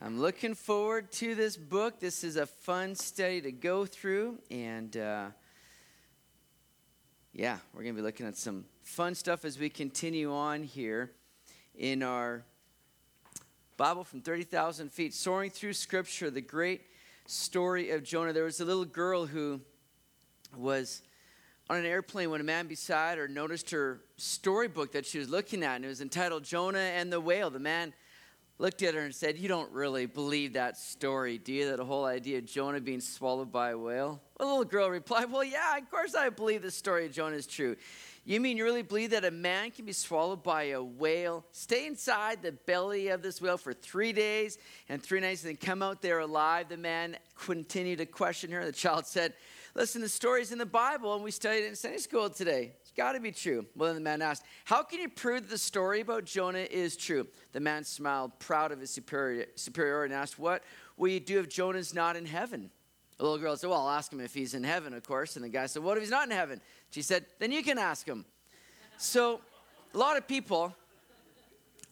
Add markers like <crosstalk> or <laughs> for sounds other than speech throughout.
I'm looking forward to this book. This is a fun study to go through. And uh, yeah, we're going to be looking at some fun stuff as we continue on here in our Bible from 30,000 feet, soaring through Scripture, the great story of Jonah. There was a little girl who was on an airplane when a man beside her noticed her storybook that she was looking at, and it was entitled Jonah and the Whale. The man looked at her and said, You don't really believe that story, do you? That whole idea of Jonah being swallowed by a whale? The little girl replied, Well, yeah, of course I believe the story of Jonah is true. You mean you really believe that a man can be swallowed by a whale, stay inside the belly of this whale for three days and three nights, and then come out there alive? The man continued to question her. The child said, Listen, the story's in the Bible, and we studied it in Sunday school today got to be true. Well, then the man asked, How can you prove that the story about Jonah is true? The man smiled, proud of his superiority, and asked, What will you do if Jonah's not in heaven? The little girl said, Well, I'll ask him if he's in heaven, of course. And the guy said, What if he's not in heaven? She said, Then you can ask him. So, a lot of people,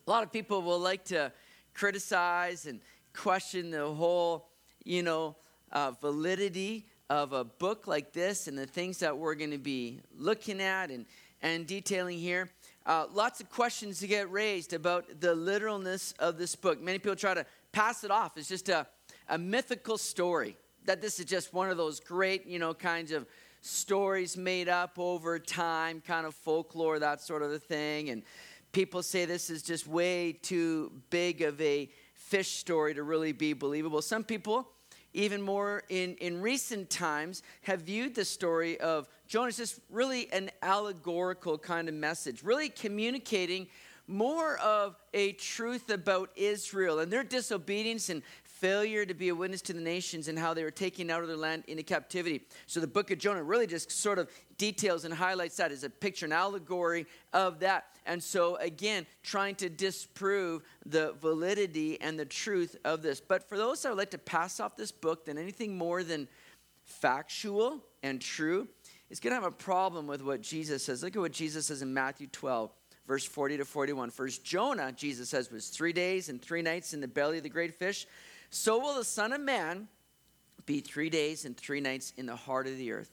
a lot of people will like to criticize and question the whole, you know, uh, validity of a book like this and the things that we're going to be looking at and, and detailing here. Uh, lots of questions to get raised about the literalness of this book. Many people try to pass it off as just a, a mythical story, that this is just one of those great, you know, kinds of stories made up over time, kind of folklore, that sort of a thing. And people say this is just way too big of a fish story to really be believable. Some people even more in, in recent times, have viewed the story of Jonah as just really an allegorical kind of message, really communicating more of a truth about Israel and their disobedience and failure to be a witness to the nations and how they were taken out of their land into captivity. So the book of Jonah really just sort of details and highlights that as a picture, an allegory of that. And so, again, trying to disprove the validity and the truth of this. But for those that would like to pass off this book than anything more than factual and true, is going to have a problem with what Jesus says. Look at what Jesus says in Matthew 12 verse 40 to 41. First, Jonah, Jesus says, was three days and three nights in the belly of the great fish so will the Son of Man be three days and three nights in the heart of the earth.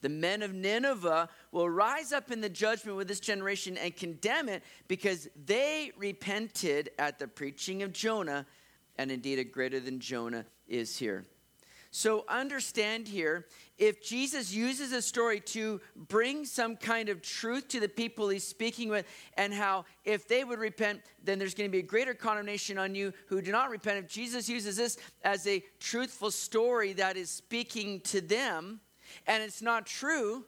The men of Nineveh will rise up in the judgment with this generation and condemn it because they repented at the preaching of Jonah, and indeed a greater than Jonah is here. So understand here if Jesus uses a story to bring some kind of truth to the people he's speaking with, and how if they would repent, then there's going to be a greater condemnation on you who do not repent. If Jesus uses this as a truthful story that is speaking to them, and it's not true,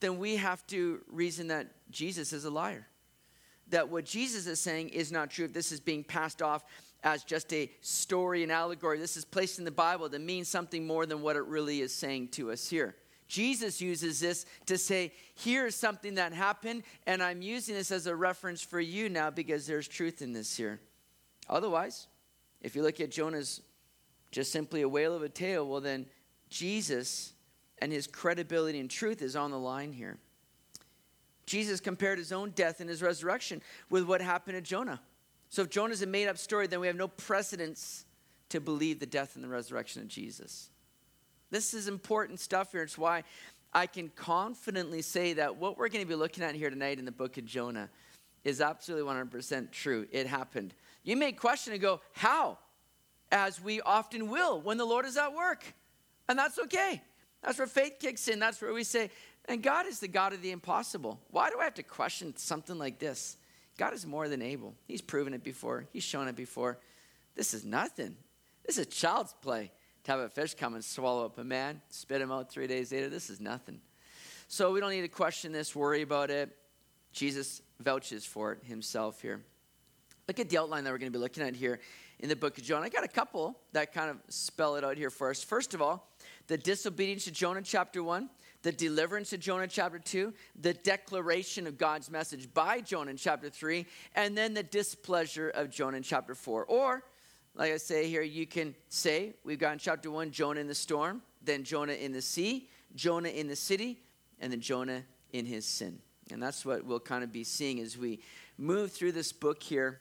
then we have to reason that Jesus is a liar. That what Jesus is saying is not true. If this is being passed off as just a story and allegory. This is placed in the Bible to mean something more than what it really is saying to us here. Jesus uses this to say, here's something that happened, and I'm using this as a reference for you now because there's truth in this here. Otherwise, if you look at Jonah's just simply a whale of a tale, well, then Jesus and his credibility and truth is on the line here. Jesus compared his own death and his resurrection with what happened to Jonah. So if Jonah is a made up story, then we have no precedence to believe the death and the resurrection of Jesus. This is important stuff here. It's why I can confidently say that what we're going to be looking at here tonight in the book of Jonah is absolutely 100% true. It happened. You may question and go, How? As we often will when the Lord is at work. And that's okay. That's where faith kicks in. That's where we say, and God is the God of the impossible. Why do I have to question something like this? God is more than able. He's proven it before, He's shown it before. This is nothing. This is child's play to have a fish come and swallow up a man, spit him out three days later. This is nothing. So we don't need to question this, worry about it. Jesus vouches for it himself here. Look at the outline that we're going to be looking at here in the book of Jonah. I got a couple that kind of spell it out here for us. First of all, the disobedience to Jonah, chapter 1 the deliverance of Jonah chapter 2, the declaration of God's message by Jonah in chapter 3, and then the displeasure of Jonah in chapter 4. Or, like I say here, you can say we've got in chapter 1 Jonah in the storm, then Jonah in the sea, Jonah in the city, and then Jonah in his sin. And that's what we'll kind of be seeing as we move through this book here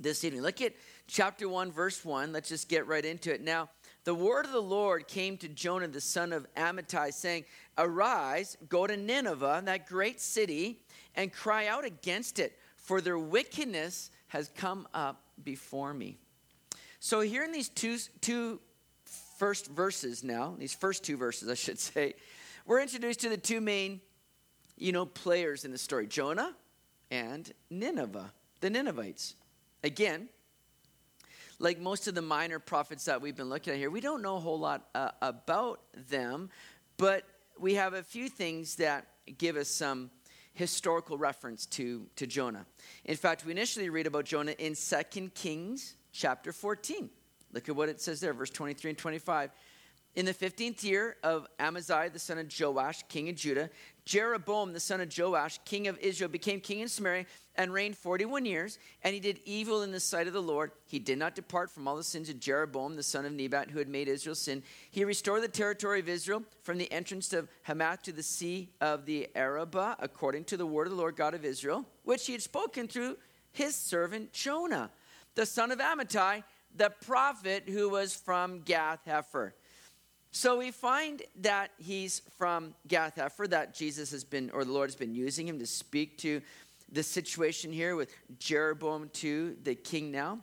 this evening. Look at chapter 1, verse 1. Let's just get right into it. Now, the word of the Lord came to Jonah, the son of Amittai, saying, Arise, go to Nineveh, that great city, and cry out against it, for their wickedness has come up before me. So, here in these two, two first verses now, these first two verses, I should say, we're introduced to the two main, you know, players in the story Jonah and Nineveh, the Ninevites. Again, like most of the minor prophets that we've been looking at here, we don't know a whole lot uh, about them, but we have a few things that give us some historical reference to, to Jonah. In fact, we initially read about Jonah in 2 Kings chapter 14. Look at what it says there, verse 23 and 25. In the 15th year of Amaziah, the son of Joash, king of Judah, Jeroboam, the son of Joash, king of Israel, became king in Samaria and reigned 41 years. And he did evil in the sight of the Lord. He did not depart from all the sins of Jeroboam, the son of Nebat, who had made Israel sin. He restored the territory of Israel from the entrance of Hamath to the sea of the Arabah, according to the word of the Lord God of Israel, which he had spoken through his servant Jonah, the son of Amittai, the prophet who was from Gath Hepher. So we find that he's from Gath Hepher, that Jesus has been, or the Lord has been using him to speak to the situation here with Jeroboam II, the king now.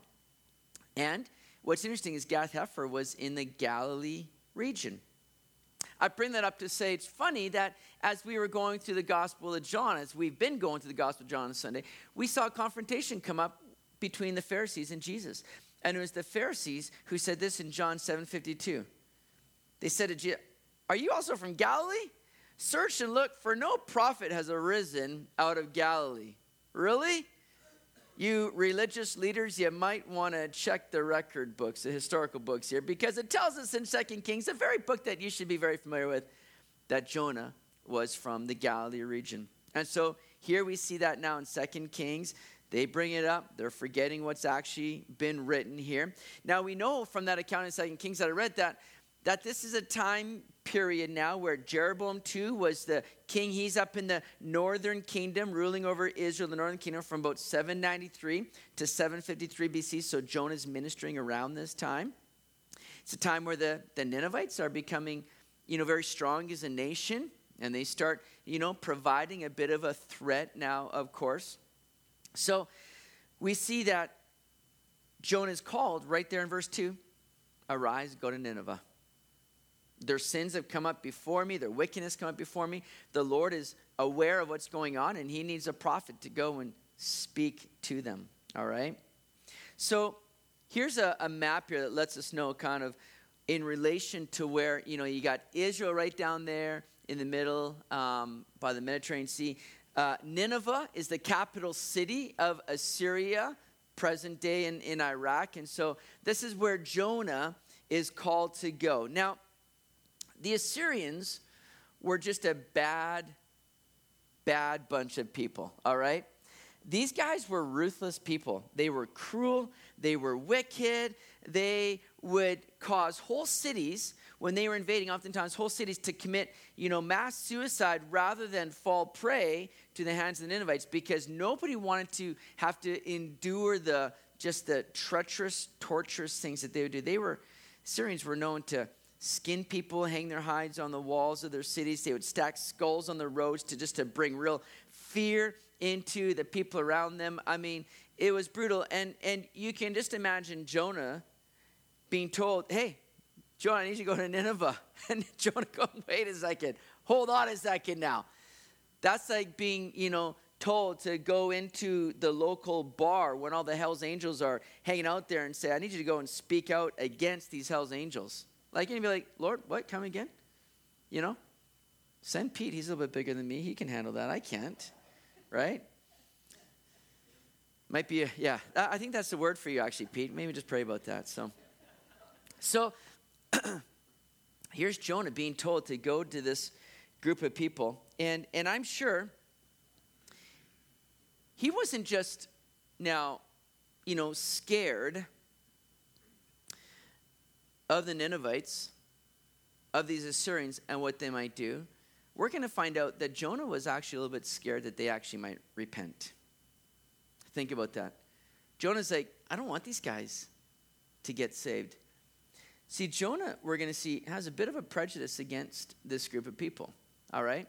And what's interesting is Gath Hepher was in the Galilee region. I bring that up to say it's funny that as we were going through the Gospel of John, as we've been going through the Gospel of John on Sunday, we saw a confrontation come up between the Pharisees and Jesus. And it was the Pharisees who said this in John 7 52. They said to Jesus, Are you also from Galilee? Search and look, for no prophet has arisen out of Galilee. Really? You religious leaders, you might want to check the record books, the historical books here, because it tells us in Second Kings, the very book that you should be very familiar with, that Jonah was from the Galilee region. And so here we see that now in Second Kings. They bring it up. They're forgetting what's actually been written here. Now we know from that account in Second Kings that I read that that this is a time period now where Jeroboam II was the king. He's up in the northern kingdom, ruling over Israel, the northern kingdom, from about 793 to 753 BC. So Jonah's ministering around this time. It's a time where the, the Ninevites are becoming, you know, very strong as a nation, and they start, you know, providing a bit of a threat now, of course. So we see that Jonah is called right there in verse 2 Arise, go to Nineveh. Their sins have come up before me, their wickedness come up before me. The Lord is aware of what's going on, and He needs a prophet to go and speak to them. All right? So here's a, a map here that lets us know kind of in relation to where, you know, you got Israel right down there in the middle um, by the Mediterranean Sea. Uh, Nineveh is the capital city of Assyria, present day in, in Iraq. And so this is where Jonah is called to go. Now, the Assyrians were just a bad, bad bunch of people, all right? These guys were ruthless people. They were cruel, they were wicked, they would cause whole cities when they were invading oftentimes whole cities to commit you know mass suicide rather than fall prey to the hands of the ninevites because nobody wanted to have to endure the just the treacherous torturous things that they would do they were syrians were known to skin people, hang their hides on the walls of their cities. They would stack skulls on the roads to just to bring real fear into the people around them. I mean, it was brutal. And and you can just imagine Jonah being told, hey, Jonah, I need you to go to Nineveh. <laughs> And Jonah going, wait a second, hold on a second now. That's like being, you know, told to go into the local bar when all the Hell's Angels are hanging out there and say, I need you to go and speak out against these Hell's Angels. Like, you'd be like, Lord, what? Come again? You know? Send Pete. He's a little bit bigger than me. He can handle that. I can't. Right? Might be a, yeah. I think that's the word for you, actually, Pete. Maybe just pray about that. So, so <clears throat> here's Jonah being told to go to this group of people. And, and I'm sure he wasn't just now, you know, scared of the Ninevites, of these Assyrians, and what they might do, we're going to find out that Jonah was actually a little bit scared that they actually might repent. Think about that. Jonah's like, I don't want these guys to get saved. See, Jonah, we're going to see, has a bit of a prejudice against this group of people, all right?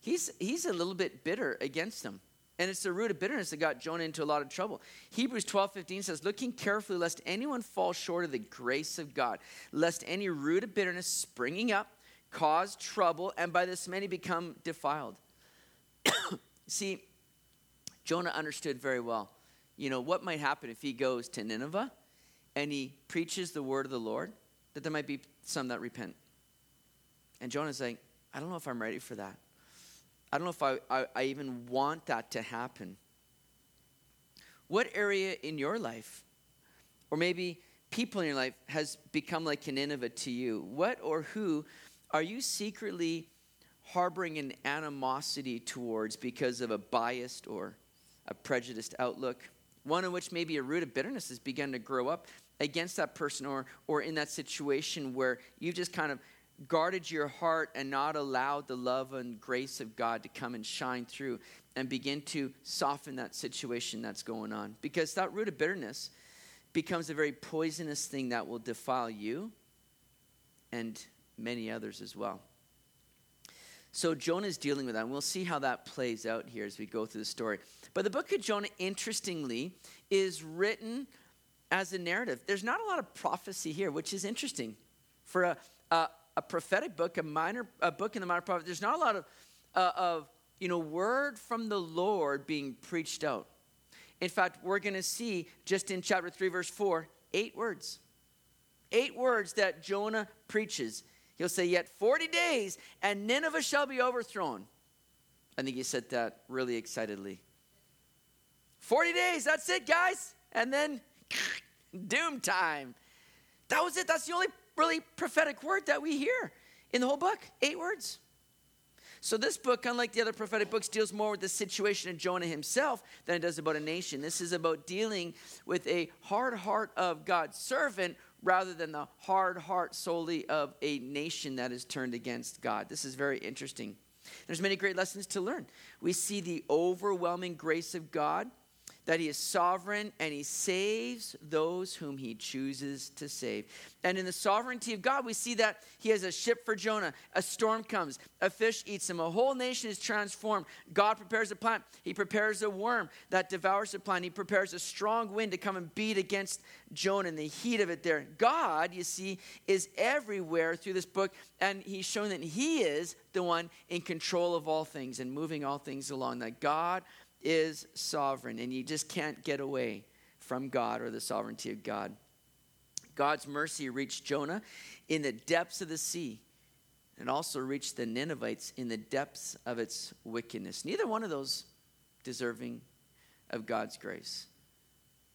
He's, he's a little bit bitter against them. And it's the root of bitterness that got Jonah into a lot of trouble. Hebrews 12 15 says, Looking carefully, lest anyone fall short of the grace of God, lest any root of bitterness springing up cause trouble, and by this many become defiled. <coughs> See, Jonah understood very well, you know, what might happen if he goes to Nineveh and he preaches the word of the Lord, that there might be some that repent. And Jonah's like, I don't know if I'm ready for that. I don't know if I, I, I even want that to happen. What area in your life, or maybe people in your life, has become like an Nineveh to you? What or who are you secretly harboring an animosity towards because of a biased or a prejudiced outlook? One in which maybe a root of bitterness has begun to grow up against that person or, or in that situation where you've just kind of guarded your heart and not allowed the love and grace of God to come and shine through and begin to soften that situation that's going on. Because that root of bitterness becomes a very poisonous thing that will defile you and many others as well. So Jonah is dealing with that, and we'll see how that plays out here as we go through the story. But the book of Jonah, interestingly, is written as a narrative. There's not a lot of prophecy here, which is interesting. For a, a, a prophetic book, a minor a book in the minor prophet, there's not a lot of, uh, of you know, word from the Lord being preached out. In fact, we're going to see just in chapter 3, verse 4, eight words. Eight words that Jonah preaches. He'll say, Yet 40 days, and Nineveh shall be overthrown. I think he said that really excitedly. 40 days, that's it, guys. And then <laughs> doom time. That was it. That's the only really prophetic word that we hear in the whole book. Eight words. So, this book, unlike the other prophetic books, deals more with the situation of Jonah himself than it does about a nation. This is about dealing with a hard heart of God's servant rather than the hard heart solely of a nation that is turned against God. This is very interesting. There's many great lessons to learn. We see the overwhelming grace of God that he is sovereign and he saves those whom he chooses to save. And in the sovereignty of God, we see that he has a ship for Jonah. A storm comes, a fish eats him, a whole nation is transformed. God prepares a plant, he prepares a worm that devours the plant, he prepares a strong wind to come and beat against Jonah in the heat of it there. God, you see, is everywhere through this book, and he's shown that he is the one in control of all things and moving all things along. That God is sovereign, and you just can't get away from God or the sovereignty of God. God's mercy reached Jonah in the depths of the sea and also reached the Ninevites in the depths of its wickedness. Neither one of those deserving of God's grace.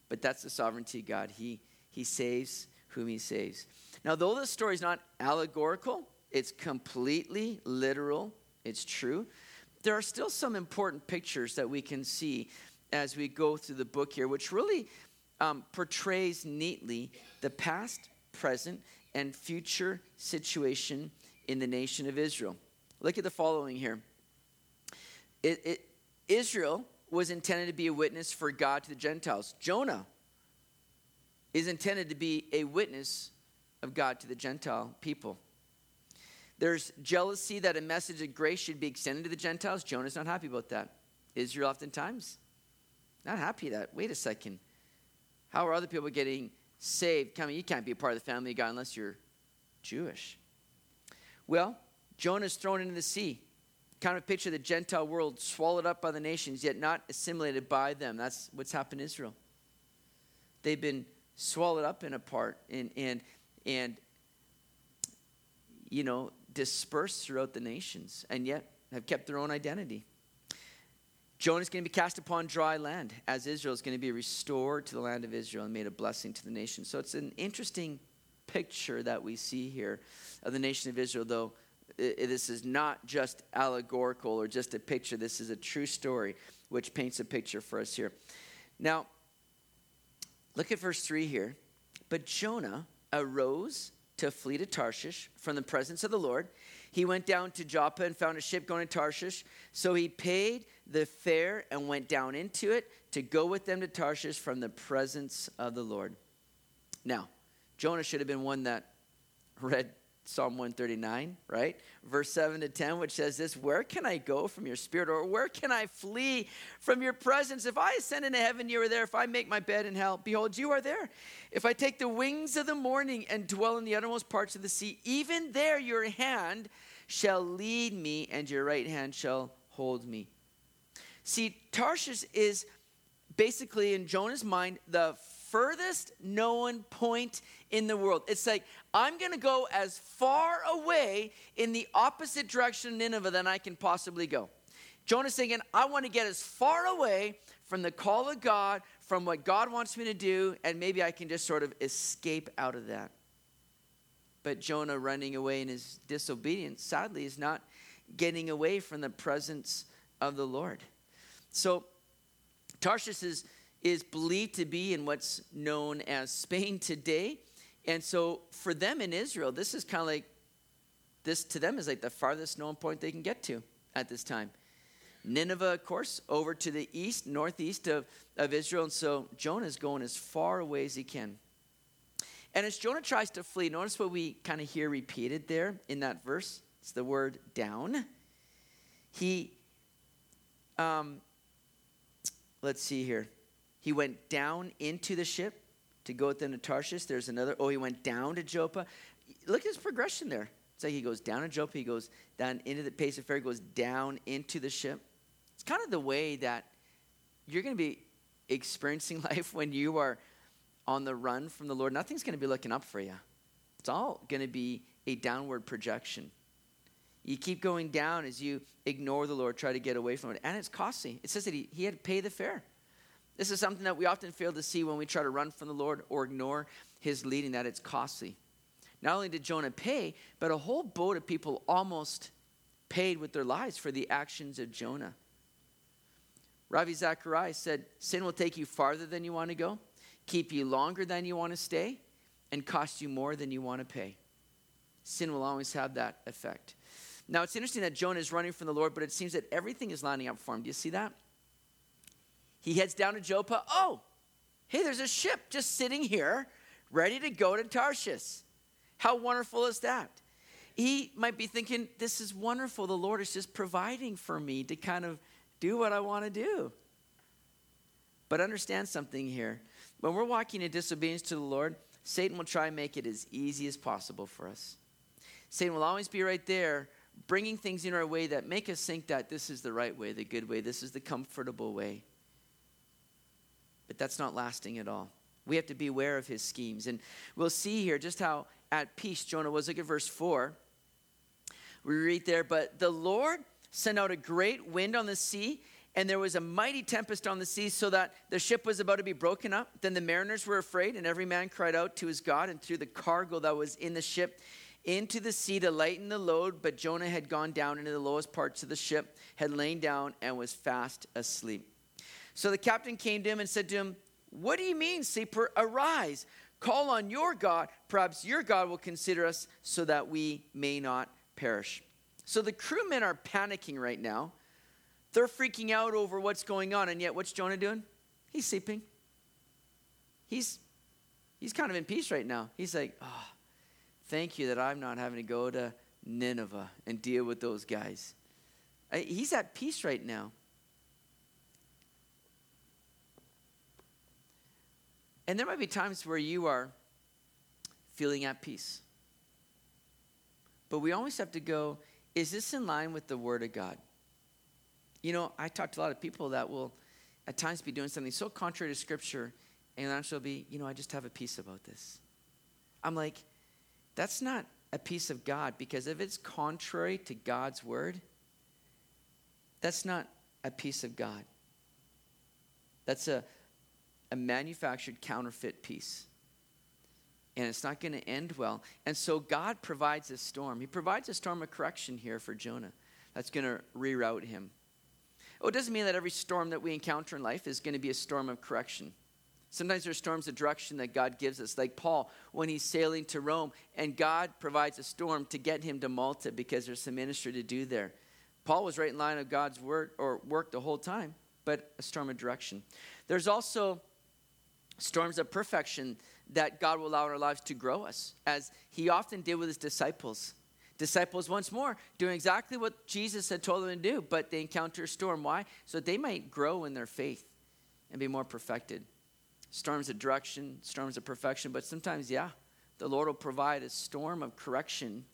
But that's the sovereignty of God. He, he saves whom he saves. Now, though this story is not allegorical, it's completely literal, it's true there are still some important pictures that we can see as we go through the book here, which really um, portrays neatly the past, present, and future situation in the nation of Israel. Look at the following here. It, it, Israel was intended to be a witness for God to the Gentiles. Jonah is intended to be a witness of God to the Gentile people. There's jealousy that a message of grace should be extended to the Gentiles. Jonah's not happy about that. Israel, oftentimes, not happy that. Wait a second. How are other people getting saved? Come, you can't be a part of the family of God unless you're Jewish. Well, Jonah's thrown into the sea. Kind of picture the Gentile world swallowed up by the nations, yet not assimilated by them. That's what's happened to Israel. They've been swallowed up in a part, and and and you know dispersed throughout the nations and yet have kept their own identity. Jonah is going to be cast upon dry land as Israel is going to be restored to the land of Israel and made a blessing to the nation. So it's an interesting picture that we see here of the nation of Israel, though this is not just allegorical or just a picture. This is a true story which paints a picture for us here. Now, look at verse 3 here. But Jonah arose to flee to Tarshish from the presence of the Lord. He went down to Joppa and found a ship going to Tarshish. So he paid the fare and went down into it to go with them to Tarshish from the presence of the Lord. Now, Jonah should have been one that read Psalm 139, right? Verse 7 to 10, which says this Where can I go from your spirit, or where can I flee from your presence? If I ascend into heaven, you are there. If I make my bed in hell, behold, you are there. If I take the wings of the morning and dwell in the uttermost parts of the sea, even there your hand shall lead me, and your right hand shall hold me. See, Tarshish is basically in Jonah's mind the furthest known point in the world. It's like, I'm going to go as far away in the opposite direction of Nineveh than I can possibly go. Jonah's saying, I want to get as far away from the call of God, from what God wants me to do, and maybe I can just sort of escape out of that. But Jonah running away in his disobedience, sadly, is not getting away from the presence of the Lord. So, Tarshish is is believed to be in what's known as Spain today. And so for them in Israel, this is kind of like, this to them is like the farthest known point they can get to at this time. Nineveh, of course, over to the east, northeast of, of Israel. And so Jonah is going as far away as he can. And as Jonah tries to flee, notice what we kind of hear repeated there in that verse. It's the word down. He, um, let's see here. He went down into the ship to go with them to Tarshish. There's another. Oh, he went down to Joppa. Look at his progression there. It's like he goes down to Joppa, he goes down into the pace of fair, goes down into the ship. It's kind of the way that you're going to be experiencing <laughs> life when you are on the run from the Lord. Nothing's going to be looking up for you. It's all going to be a downward projection. You keep going down as you ignore the Lord, try to get away from it. And it's costly. It says that he, he had to pay the fare. This is something that we often fail to see when we try to run from the Lord or ignore his leading, that it's costly. Not only did Jonah pay, but a whole boat of people almost paid with their lives for the actions of Jonah. Ravi Zacharias said, Sin will take you farther than you want to go, keep you longer than you want to stay, and cost you more than you want to pay. Sin will always have that effect. Now, it's interesting that Jonah is running from the Lord, but it seems that everything is lining up for him. Do you see that? He heads down to Joppa. Oh, hey, there's a ship just sitting here ready to go to Tarshish. How wonderful is that? He might be thinking, This is wonderful. The Lord is just providing for me to kind of do what I want to do. But understand something here. When we're walking in disobedience to the Lord, Satan will try and make it as easy as possible for us. Satan will always be right there, bringing things in our way that make us think that this is the right way, the good way, this is the comfortable way but that's not lasting at all. We have to be aware of his schemes. And we'll see here just how at peace Jonah was. Look at verse 4. We read there, but the Lord sent out a great wind on the sea, and there was a mighty tempest on the sea, so that the ship was about to be broken up. Then the mariners were afraid, and every man cried out to his God and threw the cargo that was in the ship into the sea to lighten the load. But Jonah had gone down into the lowest parts of the ship, had lain down, and was fast asleep. So the captain came to him and said to him, What do you mean, sleeper? Arise, call on your God. Perhaps your God will consider us so that we may not perish. So the crewmen are panicking right now. They're freaking out over what's going on. And yet, what's Jonah doing? He's sleeping. He's, he's kind of in peace right now. He's like, Oh, thank you that I'm not having to go to Nineveh and deal with those guys. He's at peace right now. And there might be times where you are feeling at peace. But we always have to go, is this in line with the Word of God? You know, I talk to a lot of people that will at times be doing something so contrary to Scripture, and she'll be, you know, I just have a peace about this. I'm like, that's not a peace of God, because if it's contrary to God's Word, that's not a peace of God. That's a a manufactured counterfeit peace. And it's not going to end well. And so God provides a storm. He provides a storm of correction here for Jonah that's going to reroute him. Oh, it doesn't mean that every storm that we encounter in life is going to be a storm of correction. Sometimes there's storms of direction that God gives us, like Paul when he's sailing to Rome, and God provides a storm to get him to Malta because there's some ministry to do there. Paul was right in line of God's word or work the whole time, but a storm of direction. There's also storms of perfection that God will allow in our lives to grow us, as he often did with his disciples. Disciples, once more, doing exactly what Jesus had told them to do, but they encounter a storm. Why? So they might grow in their faith and be more perfected. Storms of direction, storms of perfection, but sometimes, yeah, the Lord will provide a storm of correction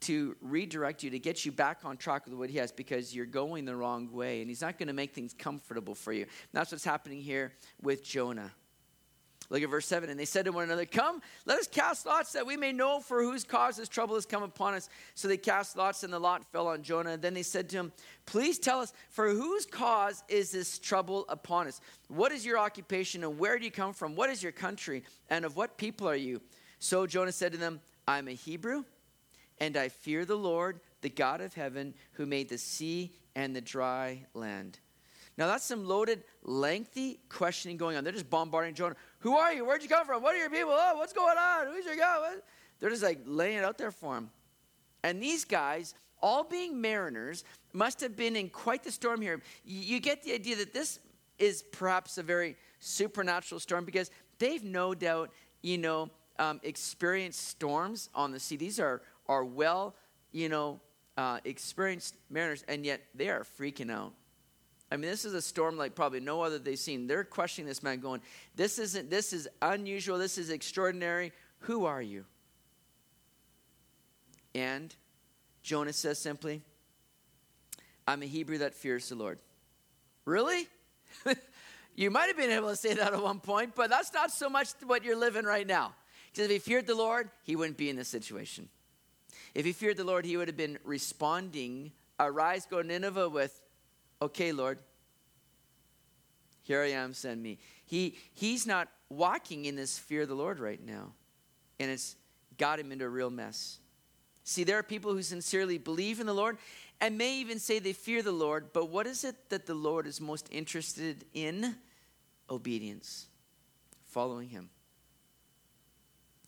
to redirect you, to get you back on track with what He has because you're going the wrong way. And He's not going to make things comfortable for you. That's what's happening here with Jonah. Look at verse 7. And they said to one another, Come, let us cast lots that we may know for whose cause this trouble has come upon us. So they cast lots, and the lot fell on Jonah. And then they said to him, Please tell us, for whose cause is this trouble upon us? What is your occupation, and where do you come from? What is your country, and of what people are you? So Jonah said to them, I'm a Hebrew, and I fear the Lord, the God of heaven, who made the sea and the dry land. Now that's some loaded, lengthy questioning going on. They're just bombarding Jonah. Who are you? Where'd you come from? What are your people? Oh, what's going on? Who's your God? What? They're just like laying it out there for him. And these guys, all being mariners, must have been in quite the storm here. You get the idea that this is perhaps a very supernatural storm because they've no doubt, you know, um, experienced storms on the sea. These are, are well, you know, uh, experienced mariners, and yet they are freaking out. I mean, this is a storm like probably no other they've seen. They're questioning this man, going, This isn't, this is unusual, this is extraordinary. Who are you? And Jonah says simply, I'm a Hebrew that fears the Lord. Really? <laughs> you might have been able to say that at one point, but that's not so much what you're living right now. Because if he feared the Lord, he wouldn't be in this situation. If he feared the Lord, he would have been responding, Arise, go to Nineveh with, okay, Lord, here I am, send me. He, he's not walking in this fear of the Lord right now. And it's got him into a real mess. See, there are people who sincerely believe in the Lord and may even say they fear the Lord, but what is it that the Lord is most interested in? Obedience, following Him.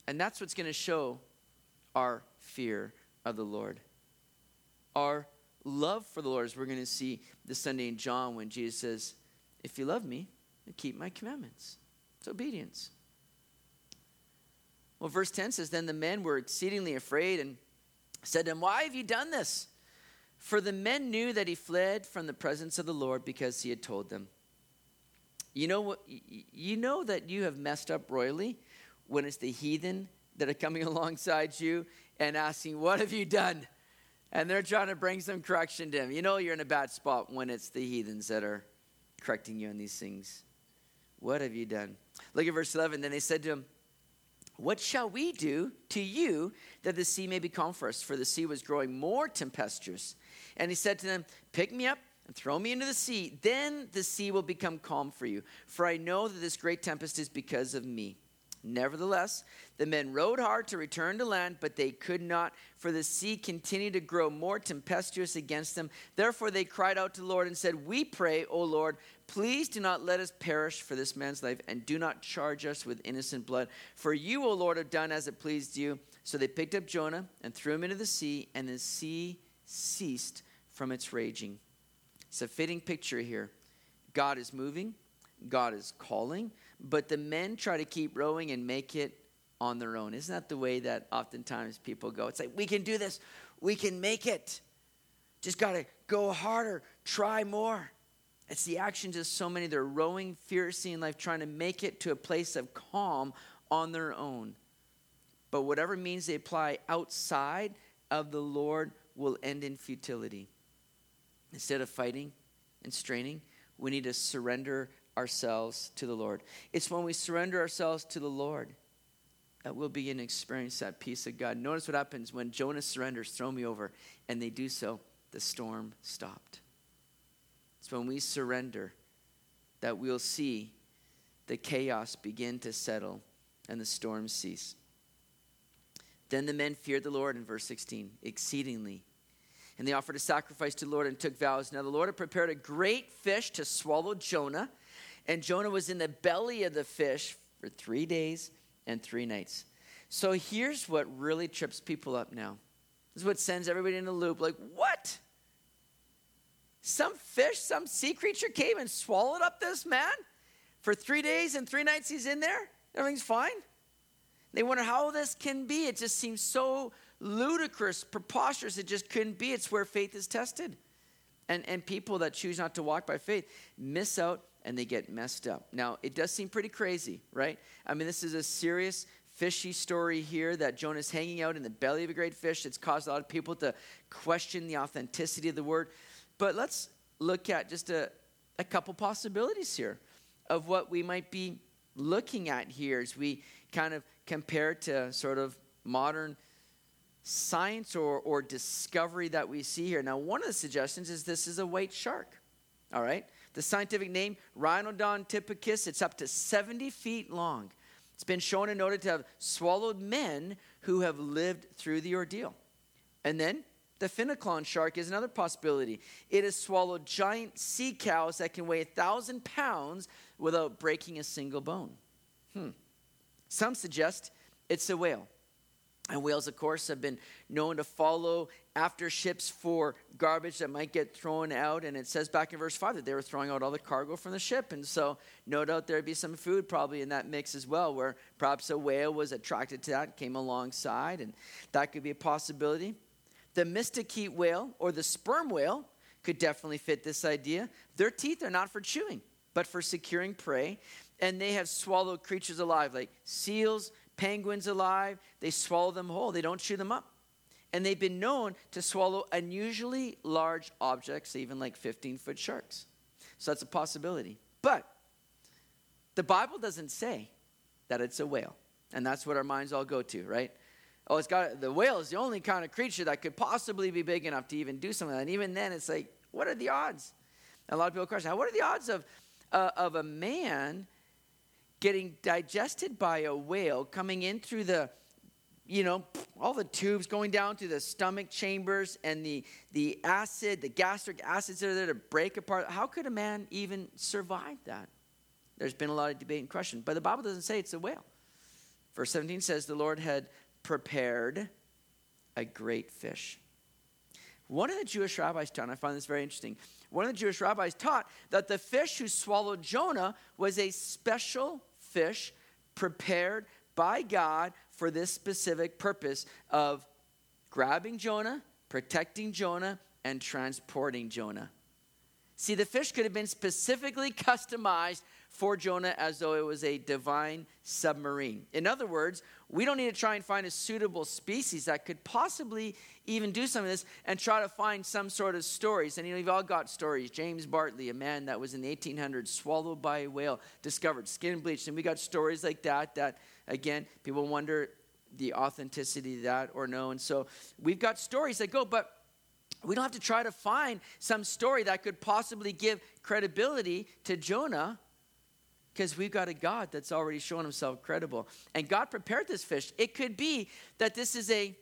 And that's what's going to show our fear of the Lord. Our love for the Lord, as we're going to see this Sunday in John when Jesus says, If you love me, keep my commandments. It's obedience. Well, verse 10 says, Then the men were exceedingly afraid and said to him, Why have you done this? For the men knew that he fled from the presence of the Lord because he had told them. You know what? You know that you have messed up royally when it's the heathen that are coming <laughs> alongside you and asking, What have you done? and they're trying to bring some correction to him. You know you're in a bad spot when it's the heathens that are correcting you on these things. What have you done? Look at verse 11. Then they said to him, What shall we do to you that the sea may be calm for us? For the sea was growing more tempestuous. And he said to them, Pick me up and throw me into the sea. Then the sea will become calm for you. For I know that this great tempest is because of me. Nevertheless, the men rowed hard to return to land, but they could not, for the sea continued to grow more tempestuous against them. Therefore, they cried out to the Lord and said, We pray, O Lord, please do not let us perish for this man's life, and do not charge us with innocent blood. For you, O Lord, have done as it pleased you. So they picked up Jonah and threw him into the sea, and the sea ceased from its raging. It's a fitting picture here. God is moving, God is calling but the men try to keep rowing and make it on their own. Isn't that the way that oftentimes people go? It's like, we can do this, we can make it. Just got to go harder, try more. It's the actions of so many. They're rowing fiercely in life, trying to make it to a place of calm on their own. But whatever means they apply outside of the Lord will end in futility. Instead of fighting and straining, we need to surrender ourselves to the Lord. It's when we surrender ourselves to the Lord that we'll begin to experience that peace of God. Notice what happens when Jonah surrenders, throw me over, and they do so, the storm stopped. It's when we surrender that we'll see the chaos begin to settle and the storm cease. Then the men feared the Lord in verse 16 exceedingly. And they offered a sacrifice to the Lord and took vows. Now the Lord had prepared a great fish to swallow Jonah And Jonah was in the belly of the fish for three days and three nights. So here's what really trips people up now. This is what sends everybody in a loop like, what? Some fish, some sea creature came and swallowed up this man? For three days and three nights he's in there? Everything's fine? They wonder how this can be. It just seems so ludicrous, preposterous. It just couldn't be. It's where faith is tested. And, and people that choose not to walk by faith miss out and they get messed up. Now, it does seem pretty crazy, right? I mean, this is a serious fishy story here that Jonah's hanging out in the belly of a great fish. It's caused a lot of people to question the authenticity of the word. But let's look at just a, a couple possibilities here of what we might be looking at here as we kind of compare to sort of modern science or, or discovery that we see here. Now, one of the suggestions is this is a white shark. All right? The scientific name, Rhinodon typicus, it's up to 70 feet long. It's been shown and noted to have swallowed men who have lived through the ordeal. And then the phenacion shark is another possibility. It has swallowed giant sea cows that can weigh a thousand pounds without breaking a single bone. Hmm. Some suggest it's a whale. And whales, of course, have been known to follow after ships for garbage that might get thrown out. And it says back in verse 5 that they were throwing out all the cargo from the ship. And so, no doubt there'd be some food probably in that mix as well, where perhaps a whale was attracted to that, came alongside. And that could be a possibility. The mysticete whale or the sperm whale could definitely fit this idea. Their teeth are not for chewing, but for securing prey. And they have swallowed creatures alive, like seals penguins alive, they swallow them whole, they don't chew them up. And they've been known to swallow unusually large objects, even like 15 foot sharks. So that's a possibility. But the Bible doesn't say that it's a whale. And that's what our minds all go to, right? Oh, it's got the whale is the only kind of creature that could possibly be big enough to even do something. And even then, it's like, what are the odds? And a lot of people question, what are the odds of uh, of a man getting digested by a whale coming in through the you know all the tubes going down through the stomach chambers and the the acid the gastric acids that are there to break apart. How could a man even survive that? There's been a lot of debate and question but the bible doesn't say it's a whale. Verse 17 says the lord had prepared a great fish. One of the jewish rabbis taught i find this very interesting one of the jewish rabbis taught that the fish who swallowed jonah was a special fish prepared by God for this specific purpose of grabbing Jonah, protecting Jonah, and transporting Jonah. See, the fish could have been specifically customized for Jonah as though it was a divine submarine. In other words, we don't need to try and find a suitable species that could possibly even do some of this and try to find some sort of stories. And you know, we've all got stories. James Bartley, a man that was in the 1800s, swallowed by a whale, discovered skin bleached. And we got stories like that, that again, people wonder the authenticity of that or no. And so we've got stories that go, but we don't have to try to find some story that could possibly give credibility to Jonah because we've got a God that's already shown himself credible. And God prepared this fish. It could be that this is a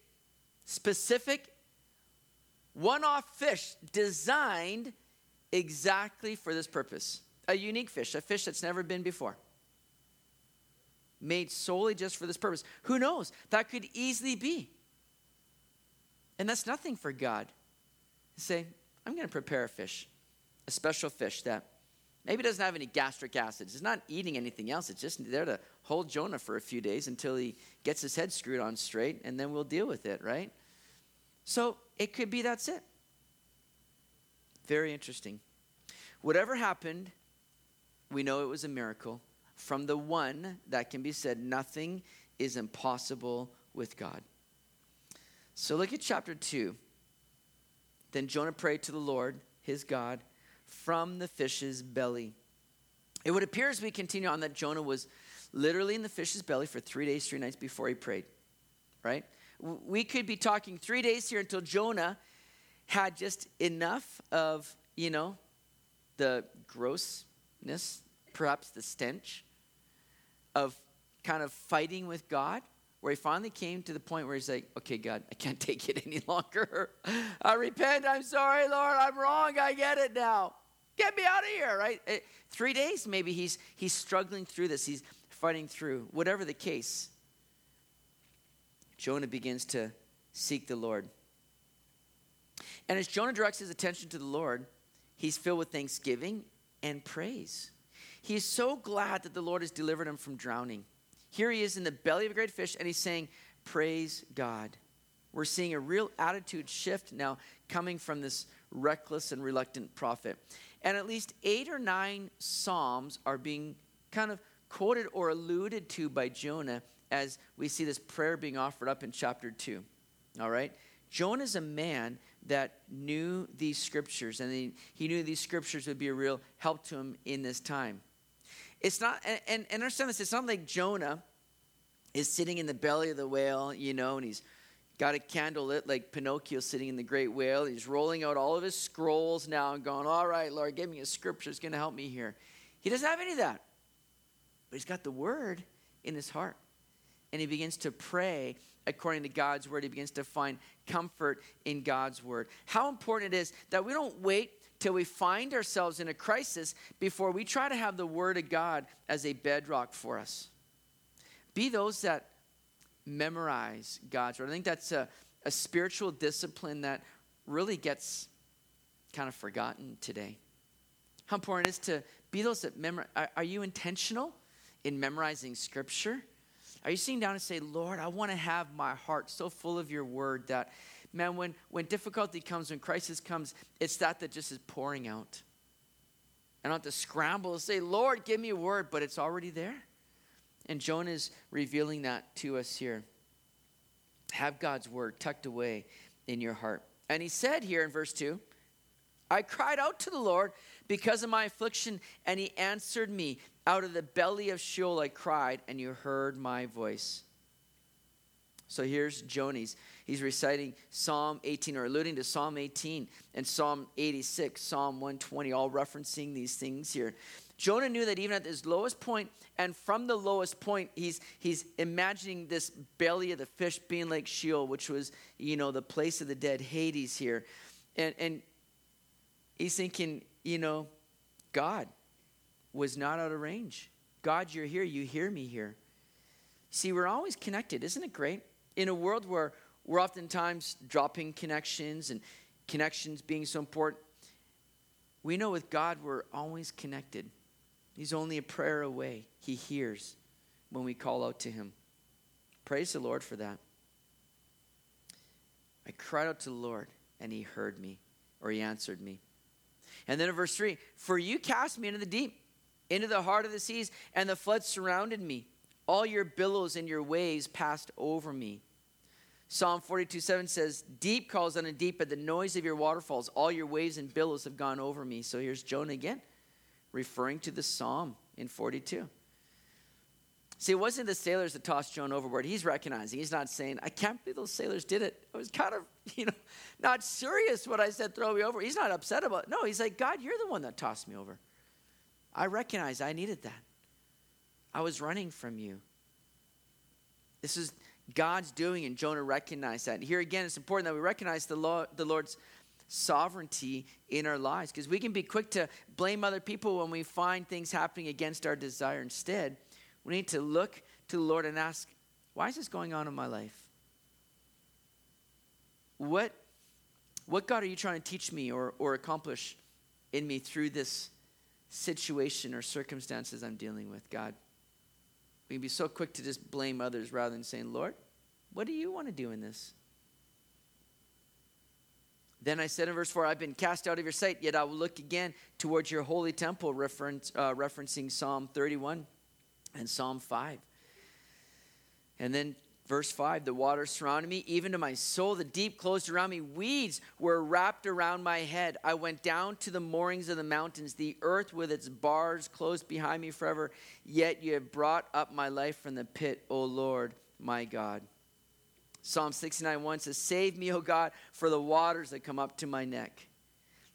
specific one off fish designed exactly for this purpose. A unique fish, a fish that's never been before. Made solely just for this purpose. Who knows? That could easily be. And that's nothing for God. say, I'm going to prepare a fish, a special fish that Maybe it doesn't have any gastric acid. It's not eating anything else. It's just there to hold Jonah for a few days until he gets his head screwed on straight, and then we'll deal with it, right? So it could be that's it. Very interesting. Whatever happened, we know it was a miracle. From the one that can be said, nothing is impossible with God. So look at chapter 2. Then Jonah prayed to the Lord, his God from the fish's belly. It would appear as we continue on that Jonah was literally in the fish's belly for three days, three nights before he prayed, right? We could be talking three days here until Jonah had just enough of, you know, the grossness, perhaps the stench of kind of fighting with God, where he finally came to the point where he's like, okay, God, I can't <laughs> take it any longer. I repent. I'm sorry, Lord. I'm wrong. I get it now. Get me out of here, right? It, three days, maybe he's, he's struggling through this. He's fighting through. Whatever the case, Jonah begins to seek the Lord. And as Jonah directs his attention to the Lord, he's filled with thanksgiving and praise. He is so glad that the Lord has delivered him from drowning. Here he is in the belly of a great fish, and he's saying, Praise God. We're seeing a real attitude shift now coming from this reckless and reluctant prophet. And at least eight or nine Psalms are being kind of quoted or alluded to by Jonah as we see this prayer being offered up in chapter 2. All right? Jonah is a man that knew these scriptures, and he, he knew these scriptures would be a real help to him in this time. It's not, and, and, and understand this, it's not like Jonah is sitting in the belly of the whale, you know, and he's got a candle lit like Pinocchio sitting in the great whale. He's rolling out all of his scrolls now and going, All right, Lord, give me a scripture. It's going to help me here. He doesn't have any of that. But he's got the word in his heart. And he begins to pray according to God's word. He begins to find comfort in God's word. How important it is that we don't wait till we find ourselves in a crisis before we try to have the word of God as a bedrock for us. Be those that memorize God's word. I think that's a, a spiritual discipline that really gets kind of forgotten today. How important it is to be those that memorize. Are, are you intentional in memorizing scripture? Are you sitting down and say, Lord, I want to have my heart so full of your word that, man, when, when difficulty comes, when crisis comes, it's that that just is pouring out. I don't have to scramble and say, Lord, give me a word, but it's already there. And Jonah is revealing that to us here. Have God's word tucked away in your heart. And he said here in verse 2 I cried out to the Lord because of my affliction, and he answered me. Out of the belly of Sheol I cried, and you heard my voice. So here's Jonah's. He's reciting Psalm 18 or alluding to Psalm 18 and Psalm 86, Psalm 120, all referencing these things here. Jonah knew that even at his lowest point, and from the lowest point, he's, he's imagining this belly of the fish being like Sheol, which was, you know, the place of the dead, Hades here. And, and he's thinking, you know, God was not out of range. God, you're here. You hear me here. See, we're always connected. Isn't it great? In a world where we're oftentimes dropping connections and connections being so important, we know with God we're always connected. He's only a prayer away. He hears when we call out to Him. Praise the Lord for that. I cried out to the Lord, and He heard me, or He answered me. And then in verse 3 For you cast me into the deep, into the heart of the seas, and the floods surrounded me. All your billows and your waves passed over me. Psalm 42 7 says, Deep calls unto deep at the noise of your waterfalls. All your waves and billows have gone over me. So here's Jonah again, referring to the psalm in 42. See, it wasn't the sailors that tossed Jonah overboard. He's recognizing. He's not saying, I can't believe those sailors did it. I was kind of, <laughs> you know, not serious when I said throw me over. He's not upset about it. No, he's like, God, you're the one that tossed me over. I recognize I needed that. I was running from you. This is God's doing, and Jonah recognized that. Here again, it's important that we recognize the, Lord, the Lord's sovereignty in our lives because we can be quick to blame other people when we find things happening against our desire. Instead, we need to look to the Lord and ask, why is this going on in my life? What, what God are you trying to teach me or, or accomplish in me through this situation or circumstances I'm dealing with, God? We can be so quick to just blame others rather than saying, Lord, what do you want to do in this? Then I said in verse 4, I've been cast out of your sight, yet I will look again towards your holy temple, reference, uh, referencing Psalm 31 and Psalm 5. And then verse 5 the waters surrounded me, even to my soul. The deep closed around me. Weeds were wrapped around my head. I went down to the moorings of the mountains. The earth with its bars closed behind me forever. Yet you have brought up my life from the pit, O Lord, my God. Psalm 69 1 says, Save me, O God, for the waters that come up to my neck.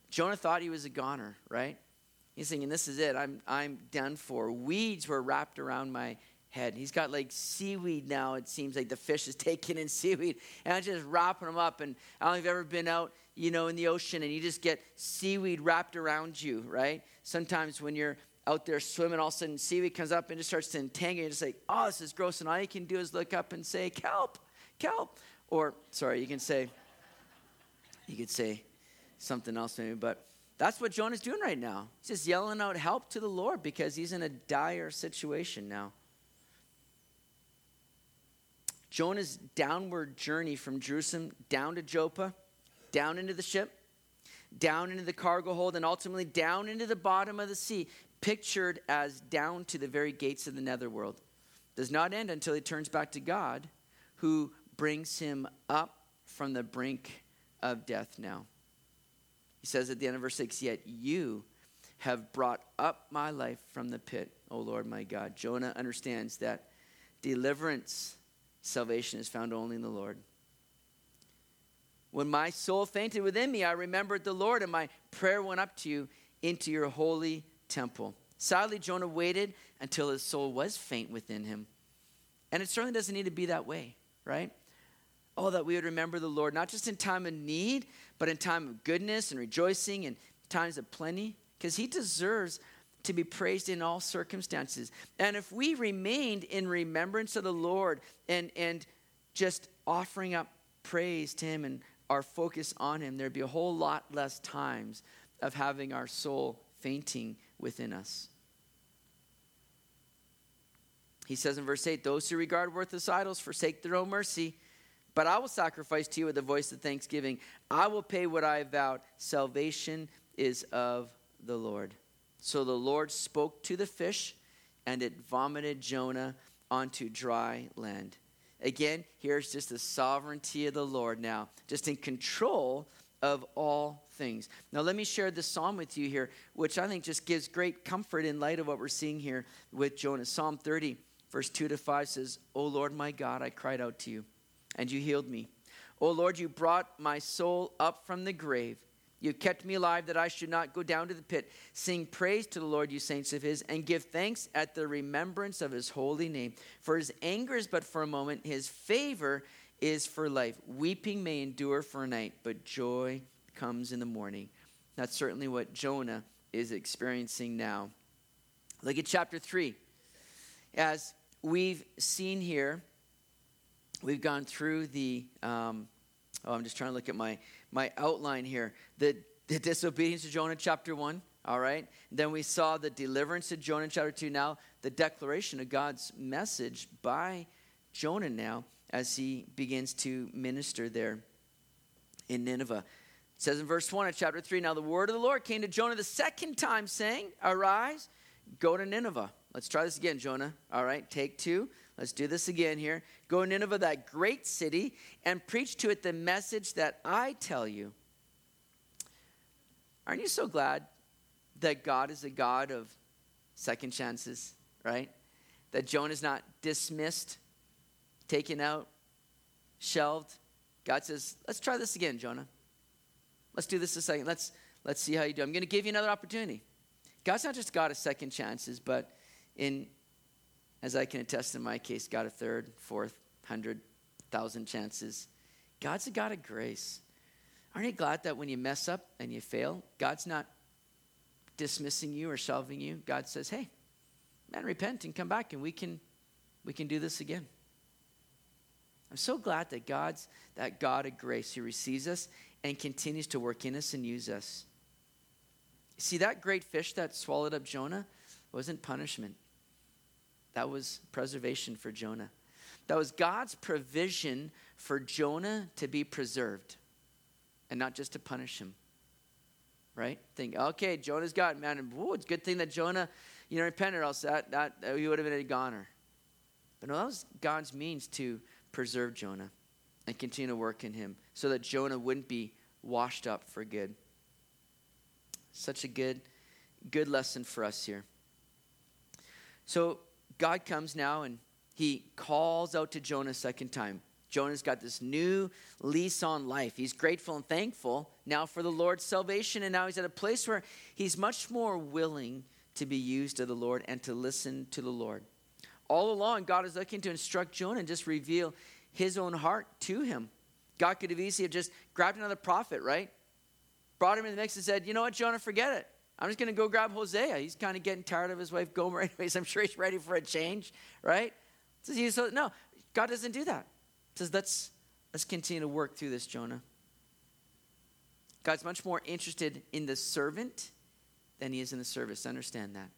Jonah thought he was a goner, right? He's thinking, this is it. I'm, I'm done for. Weeds were wrapped around my head. He's got like seaweed now. It seems like the fish is <laughs> taking in seaweed and I'm just wrapping them up. And I don't know if you've ever been out you know, in the ocean and you just get seaweed wrapped around you, right? Sometimes when you're out there swimming, all of a sudden seaweed comes up and just starts to entangle you. Just say, oh, this is gross. And all you can do is look up and say, kelp, kelp. Or, sorry, you can say, you could say something else maybe, but that's what Jonah's doing right now. He's just yelling out help to the Lord because he's in a dire situation now. Jonah's downward journey from Jerusalem down to Joppa, down into the ship, down into the cargo hold, and ultimately down into the bottom of the sea, pictured as down to the very gates of the netherworld, does not end until he turns back to God, who brings him up from the brink of death now. He says at the end of verse 6 Yet you have brought up my life from the pit, O Lord my God. Jonah understands that deliverance, salvation is found only in the Lord. When my soul fainted within me, I remembered the Lord, and my prayer went up to you into your holy temple. Sadly, Jonah waited until his soul was faint within him. And it certainly doesn't need to be that way, right? Oh, that we would remember the Lord, not just in time of need, but in time of goodness and rejoicing and times of plenty, because he deserves to be praised in all circumstances. And if we remained in remembrance of the Lord and, and just offering up praise to him and our focus on him, there'd be a whole lot less times of having our soul fainting within us. He says in verse 8, Those who regard worthless idols forsake their own mercy but I will sacrifice to you with a voice of thanksgiving. I will pay what I vowed. Salvation is of the Lord. So the Lord spoke to the fish, and it vomited Jonah onto dry land. Again, here's just the sovereignty of the Lord now, just in control of all things. Now, let me share this psalm with you here, which I think just gives great comfort in light of what we're seeing here with Jonah. Psalm 30, verse 2 to 5 says, O Lord my God, I cried out to you and you healed me. O Lord, you brought my soul up from the grave. You kept me alive that I should not go down to the pit. Sing praise to the Lord, you saints of his, and give thanks at the remembrance of his holy name. For his anger is but for a moment, his favor is for life. Weeping may endure for a night, but joy comes in the morning. That's certainly what Jonah is experiencing now. Look at chapter 3. As we've seen here, we've gone through the um, oh i'm just trying to look at my my outline here. The, the disobedience of jonah chapter 1 all right? Then we saw the deliverance of jonah chapter 2 now the declaration of god's message by jonah now as he begins to minister there in nineveh. It says in verse 1 of chapter 3 now the word of the lord came to jonah the second time saying arise go to nineveh let's try this again jonah. All right take two Let's do this again here. Go Nineveh, that great city, and preach to it the message that I tell you. Aren't you so glad that God is a God of second chances, right? That Jonah is not dismissed, taken out, shelved. God says, let's try this again, Jonah. Let's do this a second. Let's, let's see how you do. I'm going to give you another opportunity. God's not just God of second chances, but in as I can attest in my case, got a third, fourth, hundred, thousand chances. God's a God of grace. Aren't you glad that when you mess up and you fail, God's not dismissing you or shelving you? God says, hey, man, repent and come back and we can we can do this again. I'm so glad that God's that God of grace who receives us and continues to work in us and use us. See, that great fish that swallowed up Jonah wasn't punishment. That was preservation for Jonah. That was God's provision for Jonah to be preserved and not just to punish him. Right? Think, okay, Jonah's got man. And, it's a good thing that Jonah, you know, repented, else that, that, he would have been a goner. But no, that was God's means to preserve Jonah and continue to work in him so that Jonah wouldn't be washed up for good. Such a good, good lesson for us here. So God comes now and he calls out to Jonah a second time. Jonah's got this new lease on life. He's grateful and thankful now for the Lord's salvation, and now he's at a place where he's much more willing to be used of the Lord and to listen to the Lord. All along, God is looking to instruct Jonah and just reveal his own heart to him. God could have easily have just grabbed another prophet, right? brought him in the mix and said, You know what, Jonah, forget it. I'm just going to go grab Hosea. He's kind of getting tired of his wife Gomer, <laughs> anyways. I'm sure he's ready for a change, right? So, no, God doesn't do that. He says, let's, let's continue to work through this, Jonah. God's much more interested in the servant than he is in the service. Understand that.